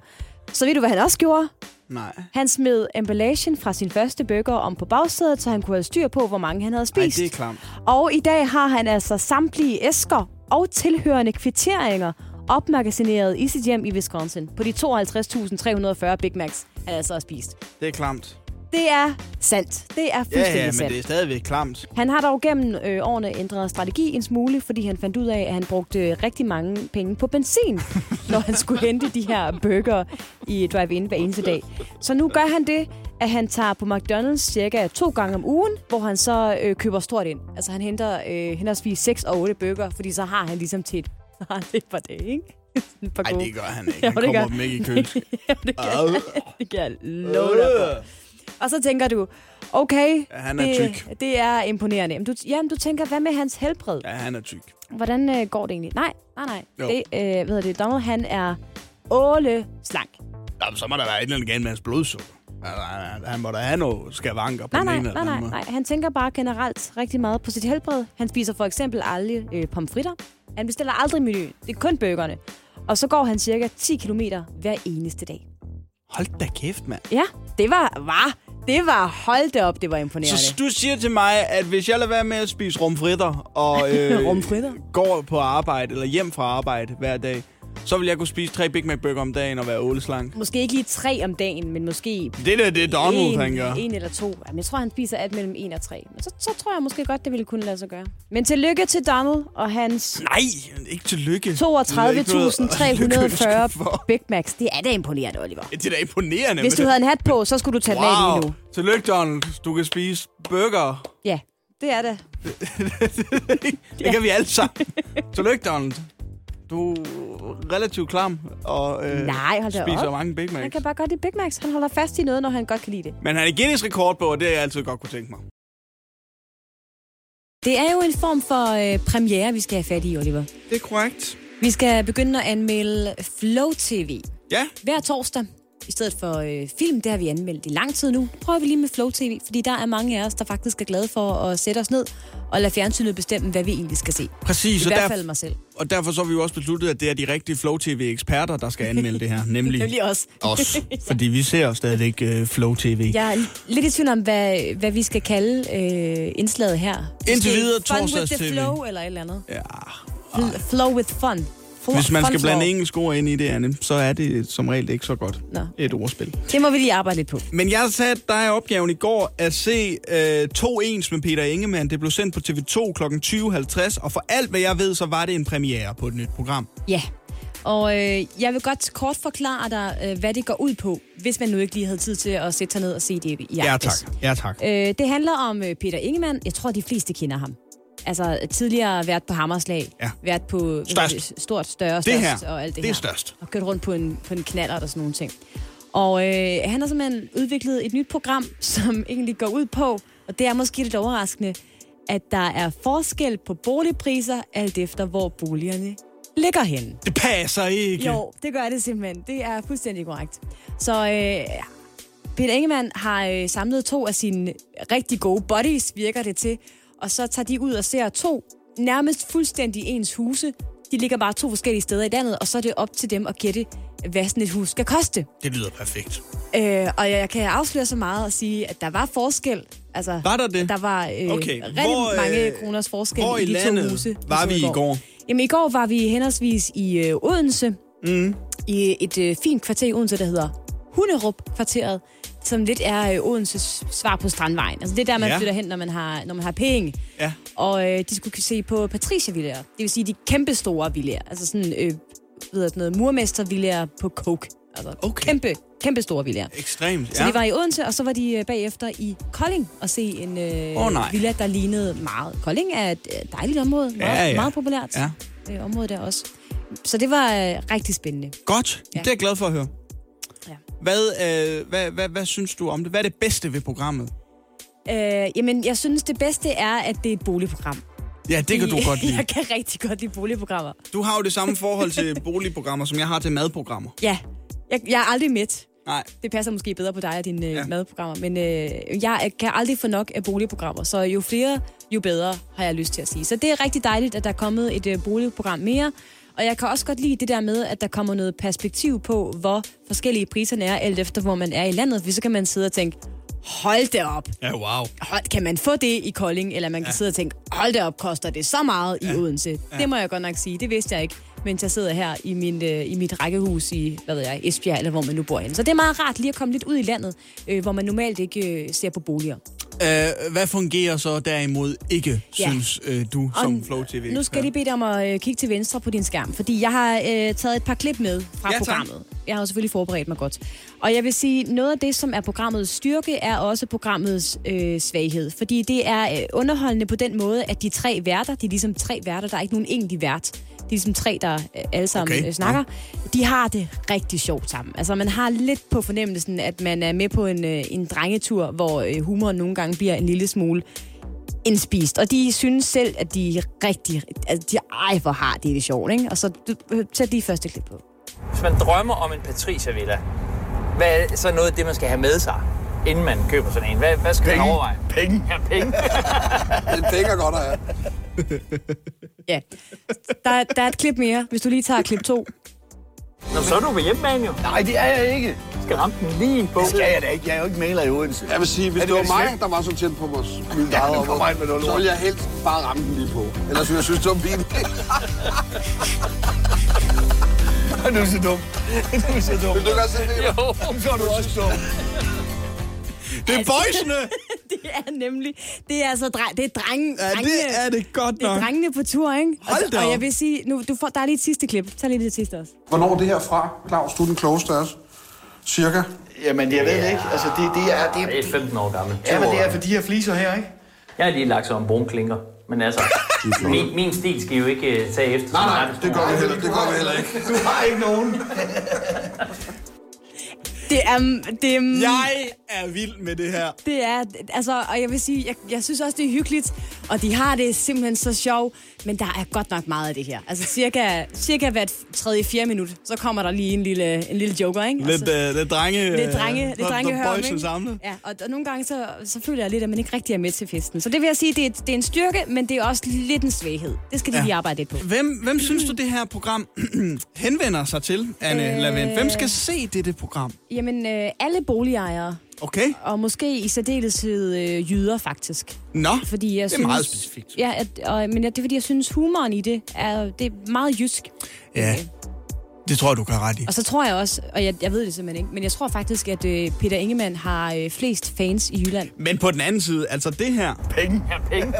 B: Så ved du, hvad han også gjorde?
A: Nej.
B: Han smed emballagen fra sin første burger om på bagsædet, så han kunne have styr på, hvor mange han havde
A: Ej,
B: spist.
A: det er klamt.
B: Og i dag har han altså samtlige æsker og tilhørende kvitteringer opmagasineret i sit hjem i Wisconsin på de 52.340 Big Macs, han altså har spist.
A: Det er klamt.
B: Det er sandt. Det er
A: Ja,
B: fuldstændig
A: ja, men
B: sandt.
A: det er stadigvæk klamt.
B: Han har dog gennem øh, årene ændret strategi en smule, fordi han fandt ud af, at han brugte øh, rigtig mange penge på benzin, [LAUGHS] når han skulle hente de her burger i drive-in hver eneste dag. Så nu gør han det, at han tager på McDonald's cirka to gange om ugen, hvor han så øh, køber stort ind. Altså han henter øh, henholdsvis 6 og 8 burger, fordi så har han ligesom til et, så har han det for det, ikke?
A: Nej, det gør han ikke. [LAUGHS] Han
B: det
A: kommer
B: gør-
A: dem ikke i køleskabet. [LAUGHS]
B: Ja, det kan, det kan jeg love dig for. Og så tænker du, okay,
A: Ja, han er
B: det,
A: tyk.
B: det er imponerende. Men du, jamen, du tænker, hvad med hans helbred?
A: Ja, han er tyk.
B: Hvordan øh, går det egentlig? Nej, nej, nej.
A: Jo.
B: Det, øh, hvad hedder det, Donald, han er åle slank.
A: Jamen, så må der være et eller andet galt med hans blodsukker. Altså, han, han må da have noget skavanker på
B: Nej,
A: den
B: nej,
A: ene eller
B: nej,
A: den
B: nej, nej. Han tænker bare generelt rigtig meget på sit helbred. Han spiser for eksempel aldrig øh, pomfritter. Han bestiller aldrig menu. Det er kun bøgerne. Og så går han cirka 10 km hver eneste dag.
A: Hold da kæft, mand.
B: Ja, det var, var, det var, hold det op, det var imponerende.
A: Så du siger til mig, at hvis jeg lader være med at spise rumfritter og [LAUGHS] øh,
B: Rumfritter?
A: går på arbejde eller hjem fra arbejde hver dag, så vil jeg kunne spise tre Big Mac Burger om dagen og være åleslank.
B: Måske ikke lige tre om dagen, men måske
A: Det der, det er Donald,
B: en,
A: han gør.
B: en eller to. Jamen, jeg tror, han spiser alt mellem en og tre. Men så, så tror jeg måske godt, det ville kunne lade sig gøre. Men tillykke til Donald og hans
A: Nej, ikke tillykke.
B: 32.340 [LAUGHS] Big Macs. Det er da imponerende, Oliver.
A: Det er da imponerende.
B: Hvis du
A: det-
B: havde en hat på, så skulle du tage den af lige
A: Wow.
B: nu.
A: Tillykke, Donald. Du kan spise burger.
B: Ja, det er det. [LAUGHS]
A: Det kan vi alle sammen. [LAUGHS] Tillykke, Donald. Du er relativt klam og øh,
B: Nej, hold
A: spiser
B: op.
A: mange Big Macs.
B: Han kan bare godt lide Big Macs. Han holder fast i noget, når han godt kan lide det.
A: Men han er Guinness rekordbog, og det har jeg altid godt kunne tænke mig.
B: Det er jo en form for øh, premiere, vi skal have fat i, Oliver.
A: Det er korrekt.
B: Vi skal begynde at anmelde Flow TV.
A: Ja,
B: Hver torsdag, i stedet for øh, film, det har vi anmeldt i lang tid nu. Prøver vi lige med Flow TV, fordi der er mange af os, der faktisk er glade for at sætte os ned og lade fjernsynet bestemme, hvad vi egentlig skal se.
A: præcis.
B: I
A: Og,
B: hvert fald mig selv.
A: og derfor så har vi jo også besluttet, at det er de rigtige Flow TV-eksperter, der skal anmelde det her. Nemlig [LAUGHS]
B: Nemlig os.
A: os. [LAUGHS] Fordi vi ser stadigvæk uh, Flow TV.
B: Jeg er lidt i tvivl om, hvad, hvad vi skal kalde øh, indslaget her.
A: Indtil videre
B: Fun with
A: torsdags
B: the
A: TV.
B: flow, eller et eller andet.
A: Ja.
B: Fl- flow with fun. Fl-
A: Hvis man skal blande
B: flow.
A: engelske ord ind i det, Anne, så er det som regel ikke så godt
B: Nå.
A: et ordspil.
B: Det må vi lige arbejde lidt på.
A: Men jeg satte dig opgaven i går at se øh, to ens med Peter Ingemann. Det blev sendt på TV2 kl. 20.50, og for alt hvad jeg ved, så var det en premiere på et nyt program.
B: Ja. Og øh, jeg vil godt kort forklare dig, øh, hvad det går ud på, hvis man nu ikke lige havde tid til at sætte sig ned og se det i
A: Ja, tak. Ja, tak.
B: Øh, det handler om øh, Peter Ingemann. Jeg tror, de fleste kender ham. Altså tidligere været på Hammerslag,
A: Ja.
B: været på
A: Størst.
B: det, stort, større,
A: Det
B: størst
A: her,
B: og alt det,
A: det er
B: her.
A: størst.
B: Og kørt rundt på en, på en knaller og sådan nogle ting. Og øh, han har simpelthen udviklet et nyt program, [LAUGHS] som egentlig går ud på, og det er måske lidt overraskende, at der er forskel på boligpriser, alt efter hvor boligerne ligger henne.
A: Det passer ikke.
B: Jo, det gør det simpelthen. Det er fuldstændig korrekt. Så øh, Peter Ingemann har øh, samlet to af sine rigtig gode buddies, virker det til. Og så tager de ud og ser to nærmest fuldstændig ens huse. De ligger bare to forskellige steder i landet, og så er det op til dem at gætte, hvad sådan et hus skal koste.
A: Det lyder perfekt.
B: Øh, og jeg kan afsløre så meget og sige, at der var forskel. Altså,
A: Var der det?
B: Der var øh,
A: Okay,
B: rigtig
A: hvor, øh,
B: mange kroners forskel
A: Hvor
B: i
A: i
B: de
A: landet
B: to huse.
A: var
B: så
A: vi i går?
B: Jamen, i går var vi henholdsvis i øh, Odense,
A: Mm.
B: i et øh, fint kvarter i Odense, der hedder Hunderup-kvarteret, som lidt er øh, Odenses svar på Strandvejen. Altså det er der, man
A: Ja.
B: flytter hen, når man har, når man har penge.
A: Ja.
B: Og øh, de skulle kunne se på Patricia-villager. Det vil sige de kæmpe store villager. Altså sådan, øh, ved jeg, sådan noget murmester på coke. Altså
A: Okay.
B: kæmpe, kæmpe store villager.
A: Ekstremt,
B: Så
A: ja.
B: de var i Odense, og så var de øh, bagefter i Kolding og se en øh,
A: nej.
B: villa, der lignede meget. Kolding er et øh, dejligt område, meget,
A: Ja, ja.
B: meget populært
A: Ja.
B: øh, område der også. Så det var øh, rigtig spændende.
A: Godt.
B: Ja.
A: Det er jeg glad for at høre. Hvad, øh, hvad, hvad, hvad synes du om det? Hvad er det bedste ved programmet?
B: Øh, jamen, jeg synes, det bedste er, at det er et boligprogram.
A: Ja, det kan du godt lide. [LAUGHS]
B: Jeg kan rigtig godt lide boligprogrammer.
A: Du har jo det samme forhold til [LAUGHS] boligprogrammer, som jeg har til madprogrammer.
B: Ja, jeg, jeg er aldrig mæt.
A: Nej.
B: Det passer måske bedre på dig og dine
A: Ja.
B: ja. madprogrammer, men øh, jeg kan aldrig få nok af boligprogrammer, så jo flere, jo bedre, har jeg lyst til at sige. Så det er rigtig dejligt, at der er kommet et øh, boligprogram mere, og jeg kan også godt lide det der med, at der kommer noget perspektiv på, hvor forskellige priserne er, alt efter hvor man er i landet, for så kan man sidde og tænke, hold det op,
A: Ja, wow.
B: hold, kan man få det i Kolding, eller man kan ja. sidde og tænke, hold det op, koster det så meget i Odense? Ja. Det må jeg godt nok sige, det vidste jeg ikke, mens jeg sidder her i, min, øh, i mit rækkehus i, hvad ved jeg, Esbjerg, eller hvor man nu bor henne. Så det er meget rart lige at komme lidt ud i landet, øh, hvor man normalt ikke øh, ser på boliger.
A: Uh, hvad fungerer så derimod ikke,
B: Ja.
A: synes uh, du, som
B: Og
A: Flow TV?
B: Nu skal jeg lige bede dig om at øh, kigge til venstre på din skærm, fordi jeg har øh, taget et par klip med fra
A: Ja, tak.
B: programmet. Jeg har jo selvfølgelig forberedt mig godt. Og jeg vil sige, noget af det, som er programmets styrke, er også programmets øh, svaghed. Fordi det er øh, underholdende på den måde, at de tre værter, de er ligesom tre værter, der er ikke nogen egentlig vært. De er ligesom tre, der øh, alle sammen
A: Okay,
B: øh, snakker. De har det rigtig sjovt sammen. Altså, man har lidt på fornemmelsen, at man er med på en, øh, en drengetur, hvor humoren nogle gange bliver en lille smule indspist. Og de synes selv, at de er rigtig... Altså, de, ej, hvor har de det sjovt, ikke? Og så sæt lige første klip på.
F: Hvis man drømmer om en Patricia Villa, hvad er så noget af det, man skal have med sig, inden man køber sådan en? Hvad, hvad skal man overveje?
G: Penge.
F: Ja, penge.
G: Det [LAUGHS] penge er godt at have.
B: Ja. Der, er- der er et klip mere, hvis du lige tager klip to.
F: Nå, så er du på hjemmebane jo.
G: Nej, det er jeg ikke.
F: Skal ramme den lige på.
G: Det skal jeg da ikke. Jeg er jo ikke maler i Odense. Jeg vil sige, hvis
H: Er
G: det,
H: det
G: var mig, der var så tæt på vores min
H: Ja, nu kommer han med noget
G: så
H: lort.
G: ville jeg helst bare ramme den lige på. Ellers ville jeg synes, det var pinligt. [LAUGHS]
H: Du er så dum. Du er så dum.
G: Vil du godt se det?
F: Jo.
H: Så er du også dum.
A: Det er boysene! [LAUGHS]
B: Det er nemlig... Det er altså dre, det er drenge,
A: Ja,
B: drengene,
A: det er det godt
B: det er
A: nok.
B: drengene på tur, ikke?
A: Hold da
B: og, og
A: op.
B: jeg vil sige, nu, du får, der er lige et sidste klip. Tag lige det sidste også.
G: Hvornår er det her fra, Claus? Du er den klogeste os. Cirka.
H: Jamen, jeg ved det ikke. Altså, det, det er... Det,
F: Det er 15 år gammel.
H: ja, men det er for de her fliser her, ikke?
F: Jeg har lige lagt sig om brun klinker. Men altså, [LAUGHS] min, min stil skal jo ikke uh, tage efter.
G: Nej, nej,
F: sådan
G: det gør vi heller, det gør vi heller ikke.
H: Du har ikke nogen. [LAUGHS]
B: Det er... Det er
A: Jeg er vild med det her.
B: Det er, altså, og jeg vil sige, jeg, jeg synes også, det er hyggeligt, og de har det simpelthen så sjovt, men der er godt nok meget af det her. Altså cirka, cirka hvert tredje, fjerde minut, så kommer der lige en lille, en lille joker, ikke?
A: Lidt,
B: altså,
A: uh, lidt drenge...
B: lidt drenge,
A: øh,
B: lidt drenge hører ikke?
A: samlet.
B: Ja, og, og nogle gange så, så føler jeg lidt, at man ikke rigtig er med til festen. Så det vil jeg sige, det er, det er en styrke, men det er også lidt en svaghed. Det skal de
A: Ja.
B: lige arbejde lidt på.
A: Hvem, hvem synes du, det her program [CLEARS THROAT] henvender sig til, Anne
B: Øh.
A: Lavend? Hvem skal se dette program?
B: Jamen, øh, alle boligejere,
A: Okay?
B: og måske i særdeleshed øh, jyder faktisk.
A: Nå,
B: Fordi jeg
A: det er
B: synes,
A: meget specifikt.
B: Ja, at, og, men det er fordi, jeg synes, humoren i det er, det er meget jysk.
A: Ja, det tror jeg, du kan ret i.
B: Og så tror jeg også, og jeg, jeg ved det simpelthen ikke, men jeg tror faktisk, at øh, Peter Ingemann har øh, flest fans i Jylland.
A: Men på den anden side, altså det her,
H: Penge.
F: Ja, penge. [LAUGHS]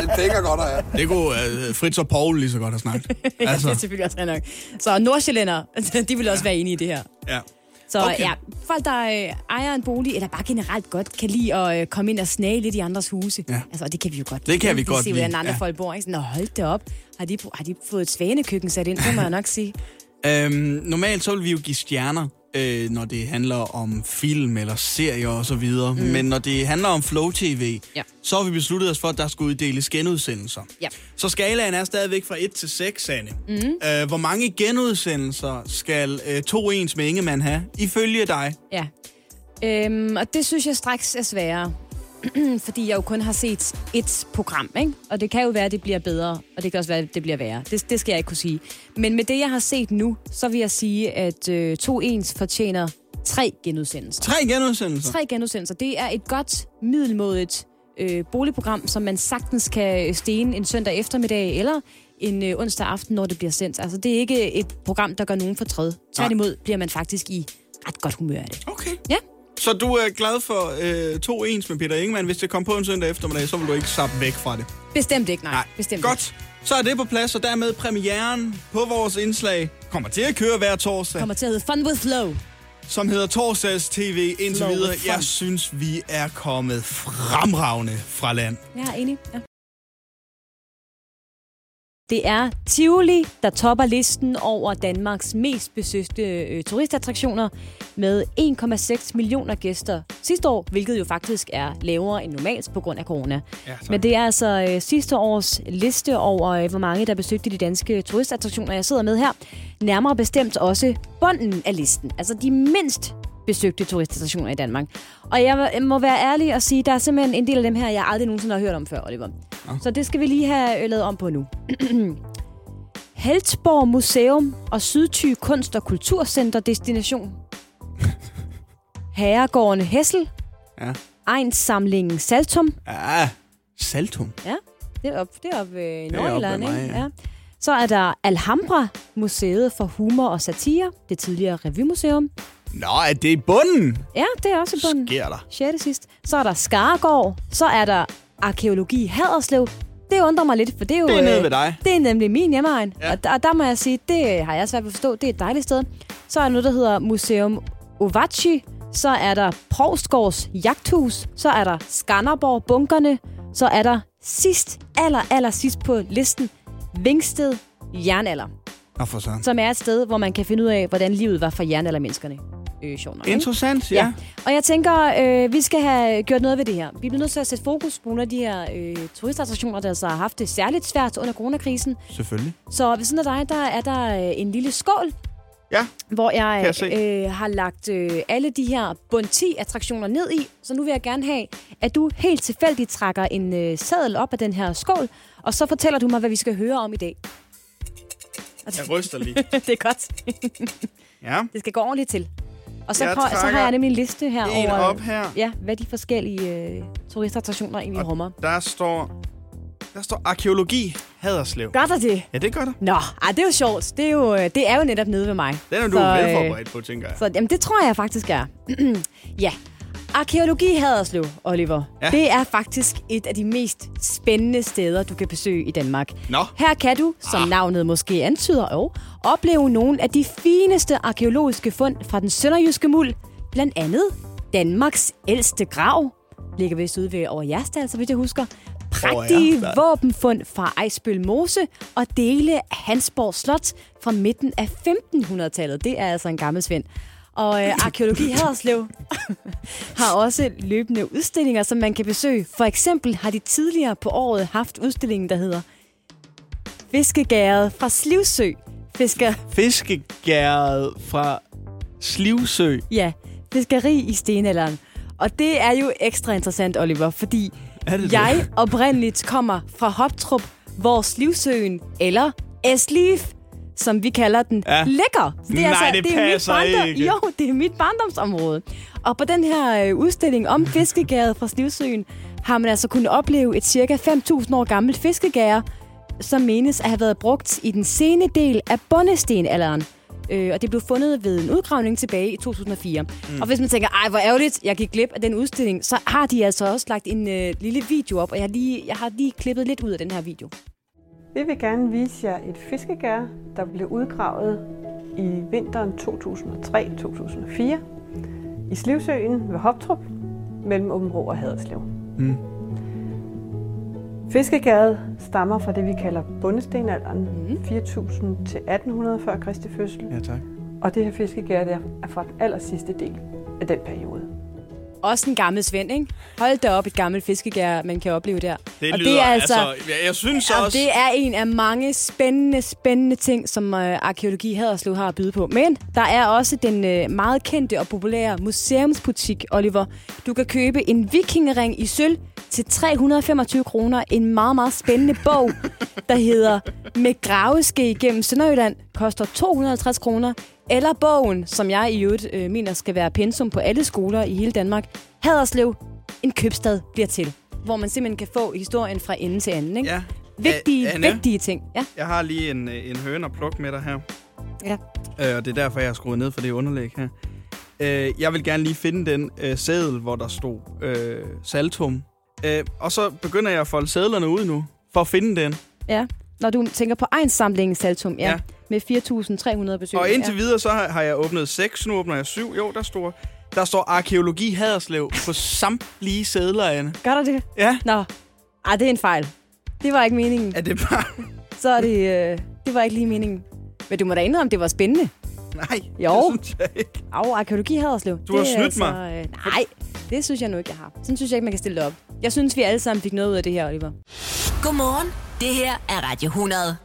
G: Det penge er godt at have.
A: det kunne uh, Fritz og Paul lige så godt have snakket. [LAUGHS]
B: Altså. det er selvfølgelig også nok. Så Nordsjællænder, [LAUGHS] de vil også være enige i det her.
A: ja.
B: Så
A: Okay.
B: ja, folk, der øh, ejer en bolig, eller bare generelt godt kan lide at øh, komme ind og snage lidt i andres huse.
A: Ja.
B: Altså, og det kan vi jo godt
A: Det kan vi godt
B: se,
A: lide,
B: hvordan andre
A: ja.
B: folk bor. Ikke? Sådan, Nå, hold det op. Har de, har de fået et svanekøkken sat ind? Det må jeg nok sige.
A: Øhm, normalt så vil vi jo give stjerner, øh, når det handler om film eller serier og så videre. Mm. Men når det handler om Flow TV,
B: Ja.
A: så har vi besluttet os for, at der skal uddeles genudsendelser.
B: Ja.
A: Så skalaen er stadigvæk fra 1 til 6, Anne. Mm. Øh, hvor mange genudsendelser skal øh, to ens med Ingemann have, ifølge dig?
B: Ja. Øhm, og det synes jeg straks er sværere. [CLEARS THROAT] Fordi jeg jo kun har set et program, ikke? Og det kan jo være, at det bliver bedre, og det kan også være, at det bliver værre. Det, det skal jeg ikke kunne sige. Men med det, jeg har set nu, så vil jeg sige, at øh, to ens fortjener tre genudsendelser.
A: Tre genudsendelser?
B: Tre genudsendelser. Det er et godt, middelmådigt øh, boligprogram, som man sagtens kan stene en søndag eftermiddag eller en øh, onsdag aften, når det bliver sendt. Altså, det er ikke et program, der gør nogen fortræd. Tværtimod bliver man faktisk i ret godt humør af det.
A: Okay.
B: Ja.
A: Så du er glad for øh, to ens med Peter Ingemann. Hvis det kom på en søndag eftermiddag, så vil du ikke sappe væk fra det.
B: Bestemt ikke, nej. nej bestemt
A: Godt. Så er det på plads, og dermed premieren på vores indslag kommer til at køre hver torsdag.
B: Kommer til at hedde Fun with Flow.
A: som hedder Torsdags TV indtil
B: Flow
A: videre. Jeg synes, vi er kommet fremragende fra land.
B: Jeg er enig. Ja. Det er Tivoli, der topper listen over Danmarks mest besøgte øh, turistattraktioner med 1,6 millioner gæster sidste år, hvilket jo faktisk er lavere end normalt på grund af corona.
A: Ja, tak.
B: Men det er altså øh, sidste års liste over, øh, hvor mange der besøgte de danske turistattraktioner, jeg sidder med her. Nærmere bestemt også bunden af listen, altså de mindst besøgte turistattraktioner i Danmark. Og jeg må- være ærlig og sige, der er simpelthen en del af dem her, jeg aldrig nogensinde har hørt om før, Oliver. Så det skal vi lige have øh, lavet om på nu. [CLEARS THROAT] Heltborg Museum og Sydty Kunst- og Kulturcenter Destination. [LAUGHS] Herregården Hessel.
A: Ja.
B: Egnssamlingen Saltum.
A: Ja, Saltum.
B: Det er op, det er op øh, i
A: oppe
B: Nordjylland,
A: mig,
B: ikke?
A: ja.
B: Ja. Så er der Alhambra, Museet for Humor og Satire, det tidligere revymuseum.
A: Nå, er det i bunden?
B: Ja, det er også i bunden.
A: Sker der?
B: 6. sidst. Så er der Skargård. Så er der Arkeologi Haderslev. Det undrer mig lidt, for det er jo...
A: Det er nede
B: øh,
A: ved dig.
B: Det er nemlig min hjemmeegn.
A: Ja.
B: Og, der, og der må jeg sige, det har jeg svært ved at forstå. Det er et dejligt sted. Så er der noget, der hedder Museum Ovaci. Så er der Provstgårds Jagthus. Så er der Skanderborg Bunkerne. Så er der sidst, aller, aller sidst på listen, Vingsted Jernalder.
A: Nå, for sådan.
B: Som er et sted, hvor man kan finde ud af, hvordan livet var for jernaldermenneskerne. Øh, sjovt nok?
A: Interessant, ja.
B: Ja. Og jeg tænker, øh, vi skal have gjort noget ved det her. Vi bliver nødt til at sætte fokus på nogle af de her øh, turistattraktioner, der altså har haft det særligt svært under coronakrisen.
A: Selvfølgelig.
B: Så ved siden af dig, der er der øh, en lille skål,
A: Ja,
B: hvor jeg,
A: jeg
B: øh, har lagt øh, alle de her bund 10 attraktioner ned i. Så nu vil jeg gerne have, at du helt tilfældigt trækker en øh, seddel op af den her skål, og så fortæller du mig, hvad vi skal høre om i dag.
A: Jeg ryster lige. [LAUGHS]
B: det er godt.
A: Ja,
B: Det skal gå ordentligt til. Og så,
A: Jeg
B: prøv, så har jeg nemlig en liste her
A: en
B: over,
A: op her.
B: ja, hvad de forskellige øh, turistattraktioner egentlig
A: Og
B: rummer.
A: Der står... Der står arkeologi Haderslev.
B: Gør der det?
A: Ja, det gør der.
B: Nå, ej, det er jo sjovt. Det er jo, øh, det er jo netop nede ved mig.
A: Den er du
B: Så,
A: så,
B: øh,
A: velforberedt på, tænker jeg.
B: Så jamen, det tror jeg faktisk er. [CLEARS THROAT] ja. Arkeologi Haderslev, Oliver.
A: Ja.
B: Det er faktisk et af de mest spændende steder, du kan besøge i Danmark.
A: Nå,
B: Her kan du, som ah. navnet måske antyder, jo, opleve nogle af de fineste arkeologiske fund fra den sønderjyske muld. Blandt andet Danmarks ældste grav. Ligger vist ude ved over Jerstal, så vidt jeg husker. Prægtige
A: Jerstal.
B: våbenfund fra Ejsbøl Mose og dele af Hansborg Slot fra midten af 1500-tallet. Det er altså en gammel svend. Og øh, Arkeologi Haderslev [LAUGHS] har også løbende udstillinger, som man kan besøge. For eksempel har de tidligere på året haft udstillingen, der hedder Fiskegæret fra Slivsø. Fisker,
A: fiskegæret fra Slivsø.
B: ja, fiskeri i stenalderen. Og det er jo ekstra interessant, Oliver, fordi
A: det
B: jeg
A: det?
B: oprindeligt kommer fra Hoptrup, hvor Slivsøen, eller Esliv, som vi kalder den,
A: Ja.
B: ligger. Så
A: Nej, det
B: det er
A: passer
B: mit barndom-
A: ikke.
B: Jo, det er mit barndomsområde. Og på den her øh, udstilling om fiskegæret fra Slivsøen, har man altså kunnet opleve et cirka 5.000 år gammelt fiskegær, som menes at have været brugt i den sene del af bondestenalderen. Øh, og det blev fundet ved en udgravning tilbage i 2004. Mm. Og hvis man tænker, ej hvor ærgerligt, jeg gik glip af den udstilling, så har de altså også lagt en øh, lille video op, og jeg lige, jeg har lige klippet lidt ud af den her video.
I: Vi vil gerne vise jer et fiskegær, der blev udgravet i vinteren 2003-2004 i Slivsøen ved Hoptrup mellem Åbenrå og Haderslev.
A: Mm.
I: Fiskegæret stammer fra det, vi kalder bundestenalderen,
B: Mm.
I: 4000 til 1800 før Kristi fødsel.
A: Ja, tak.
I: Og det her fiskegær der er fra den aller sidste del af den periode.
B: Også en gammel svend, ikke? Hold da op et gammelt fiskegær, man kan opleve der.
A: Det
B: og
A: lyder,
B: det er altså,
A: altså jeg, jeg synes
B: og
A: også...
B: det er en af mange spændende, spændende ting, som øh, Arkeologi Haderslev har at byde på. Men der er også den øh, meget kendte og populære museumsbutik, Oliver. Du kan købe en vikingering i sølv til 325 kroner. En meget, meget spændende bog, [LAUGHS] der hedder Med graveske gennem Sønderjylland, koster 250 kroner. Eller bogen, som jeg i øvrigt øh, mener skal være pensum på alle skoler i hele Danmark. Haderslev, en købstad bliver til. Hvor man simpelthen kan få historien fra ende til anden. Ikke?
A: Ja.
B: Vigtige,
A: Anne?
B: vigtige ting. Ja.
A: Jeg har lige en, øh, en høne at plukke med dig her.
B: Ja.
A: Øh, og det er derfor, jeg har skruet ned for det underlæg her. Øh, jeg vil gerne lige finde den øh, sædel, hvor der stod øh, saltum. Øh, og så begynder jeg at folde sædlerne ud nu, for at finde den.
B: ja. Når du tænker på egensamlingen Saltum, ja.
A: Ja.
B: Med 4.300 besøg.
A: Og indtil videre, så har, har jeg åbnet seks, nu åbner jeg syv. Jo, der står, der står arkeologi Haderslev på samtlige sædler, Anne.
B: Gør der det?
A: Ja.
B: Nå, Ej, det er en fejl. Det var ikke meningen.
A: Er det bare...
B: Så er det, øh, det var ikke lige meningen. Men du må da indrømme, det var spændende.
A: Nej,
B: Jo.
A: det synes jeg ikke.
B: Au, arkeologi Haderslev.
A: Du har
B: Det er
A: snydt mig.
B: Øh, nej, det synes jeg nu ikke, jeg har. Sådan synes jeg ikke, man kan stille det op. Jeg synes, vi alle sammen fik noget ud af det her, Oliver.
J: Godmorgen. Det her er Radio 100.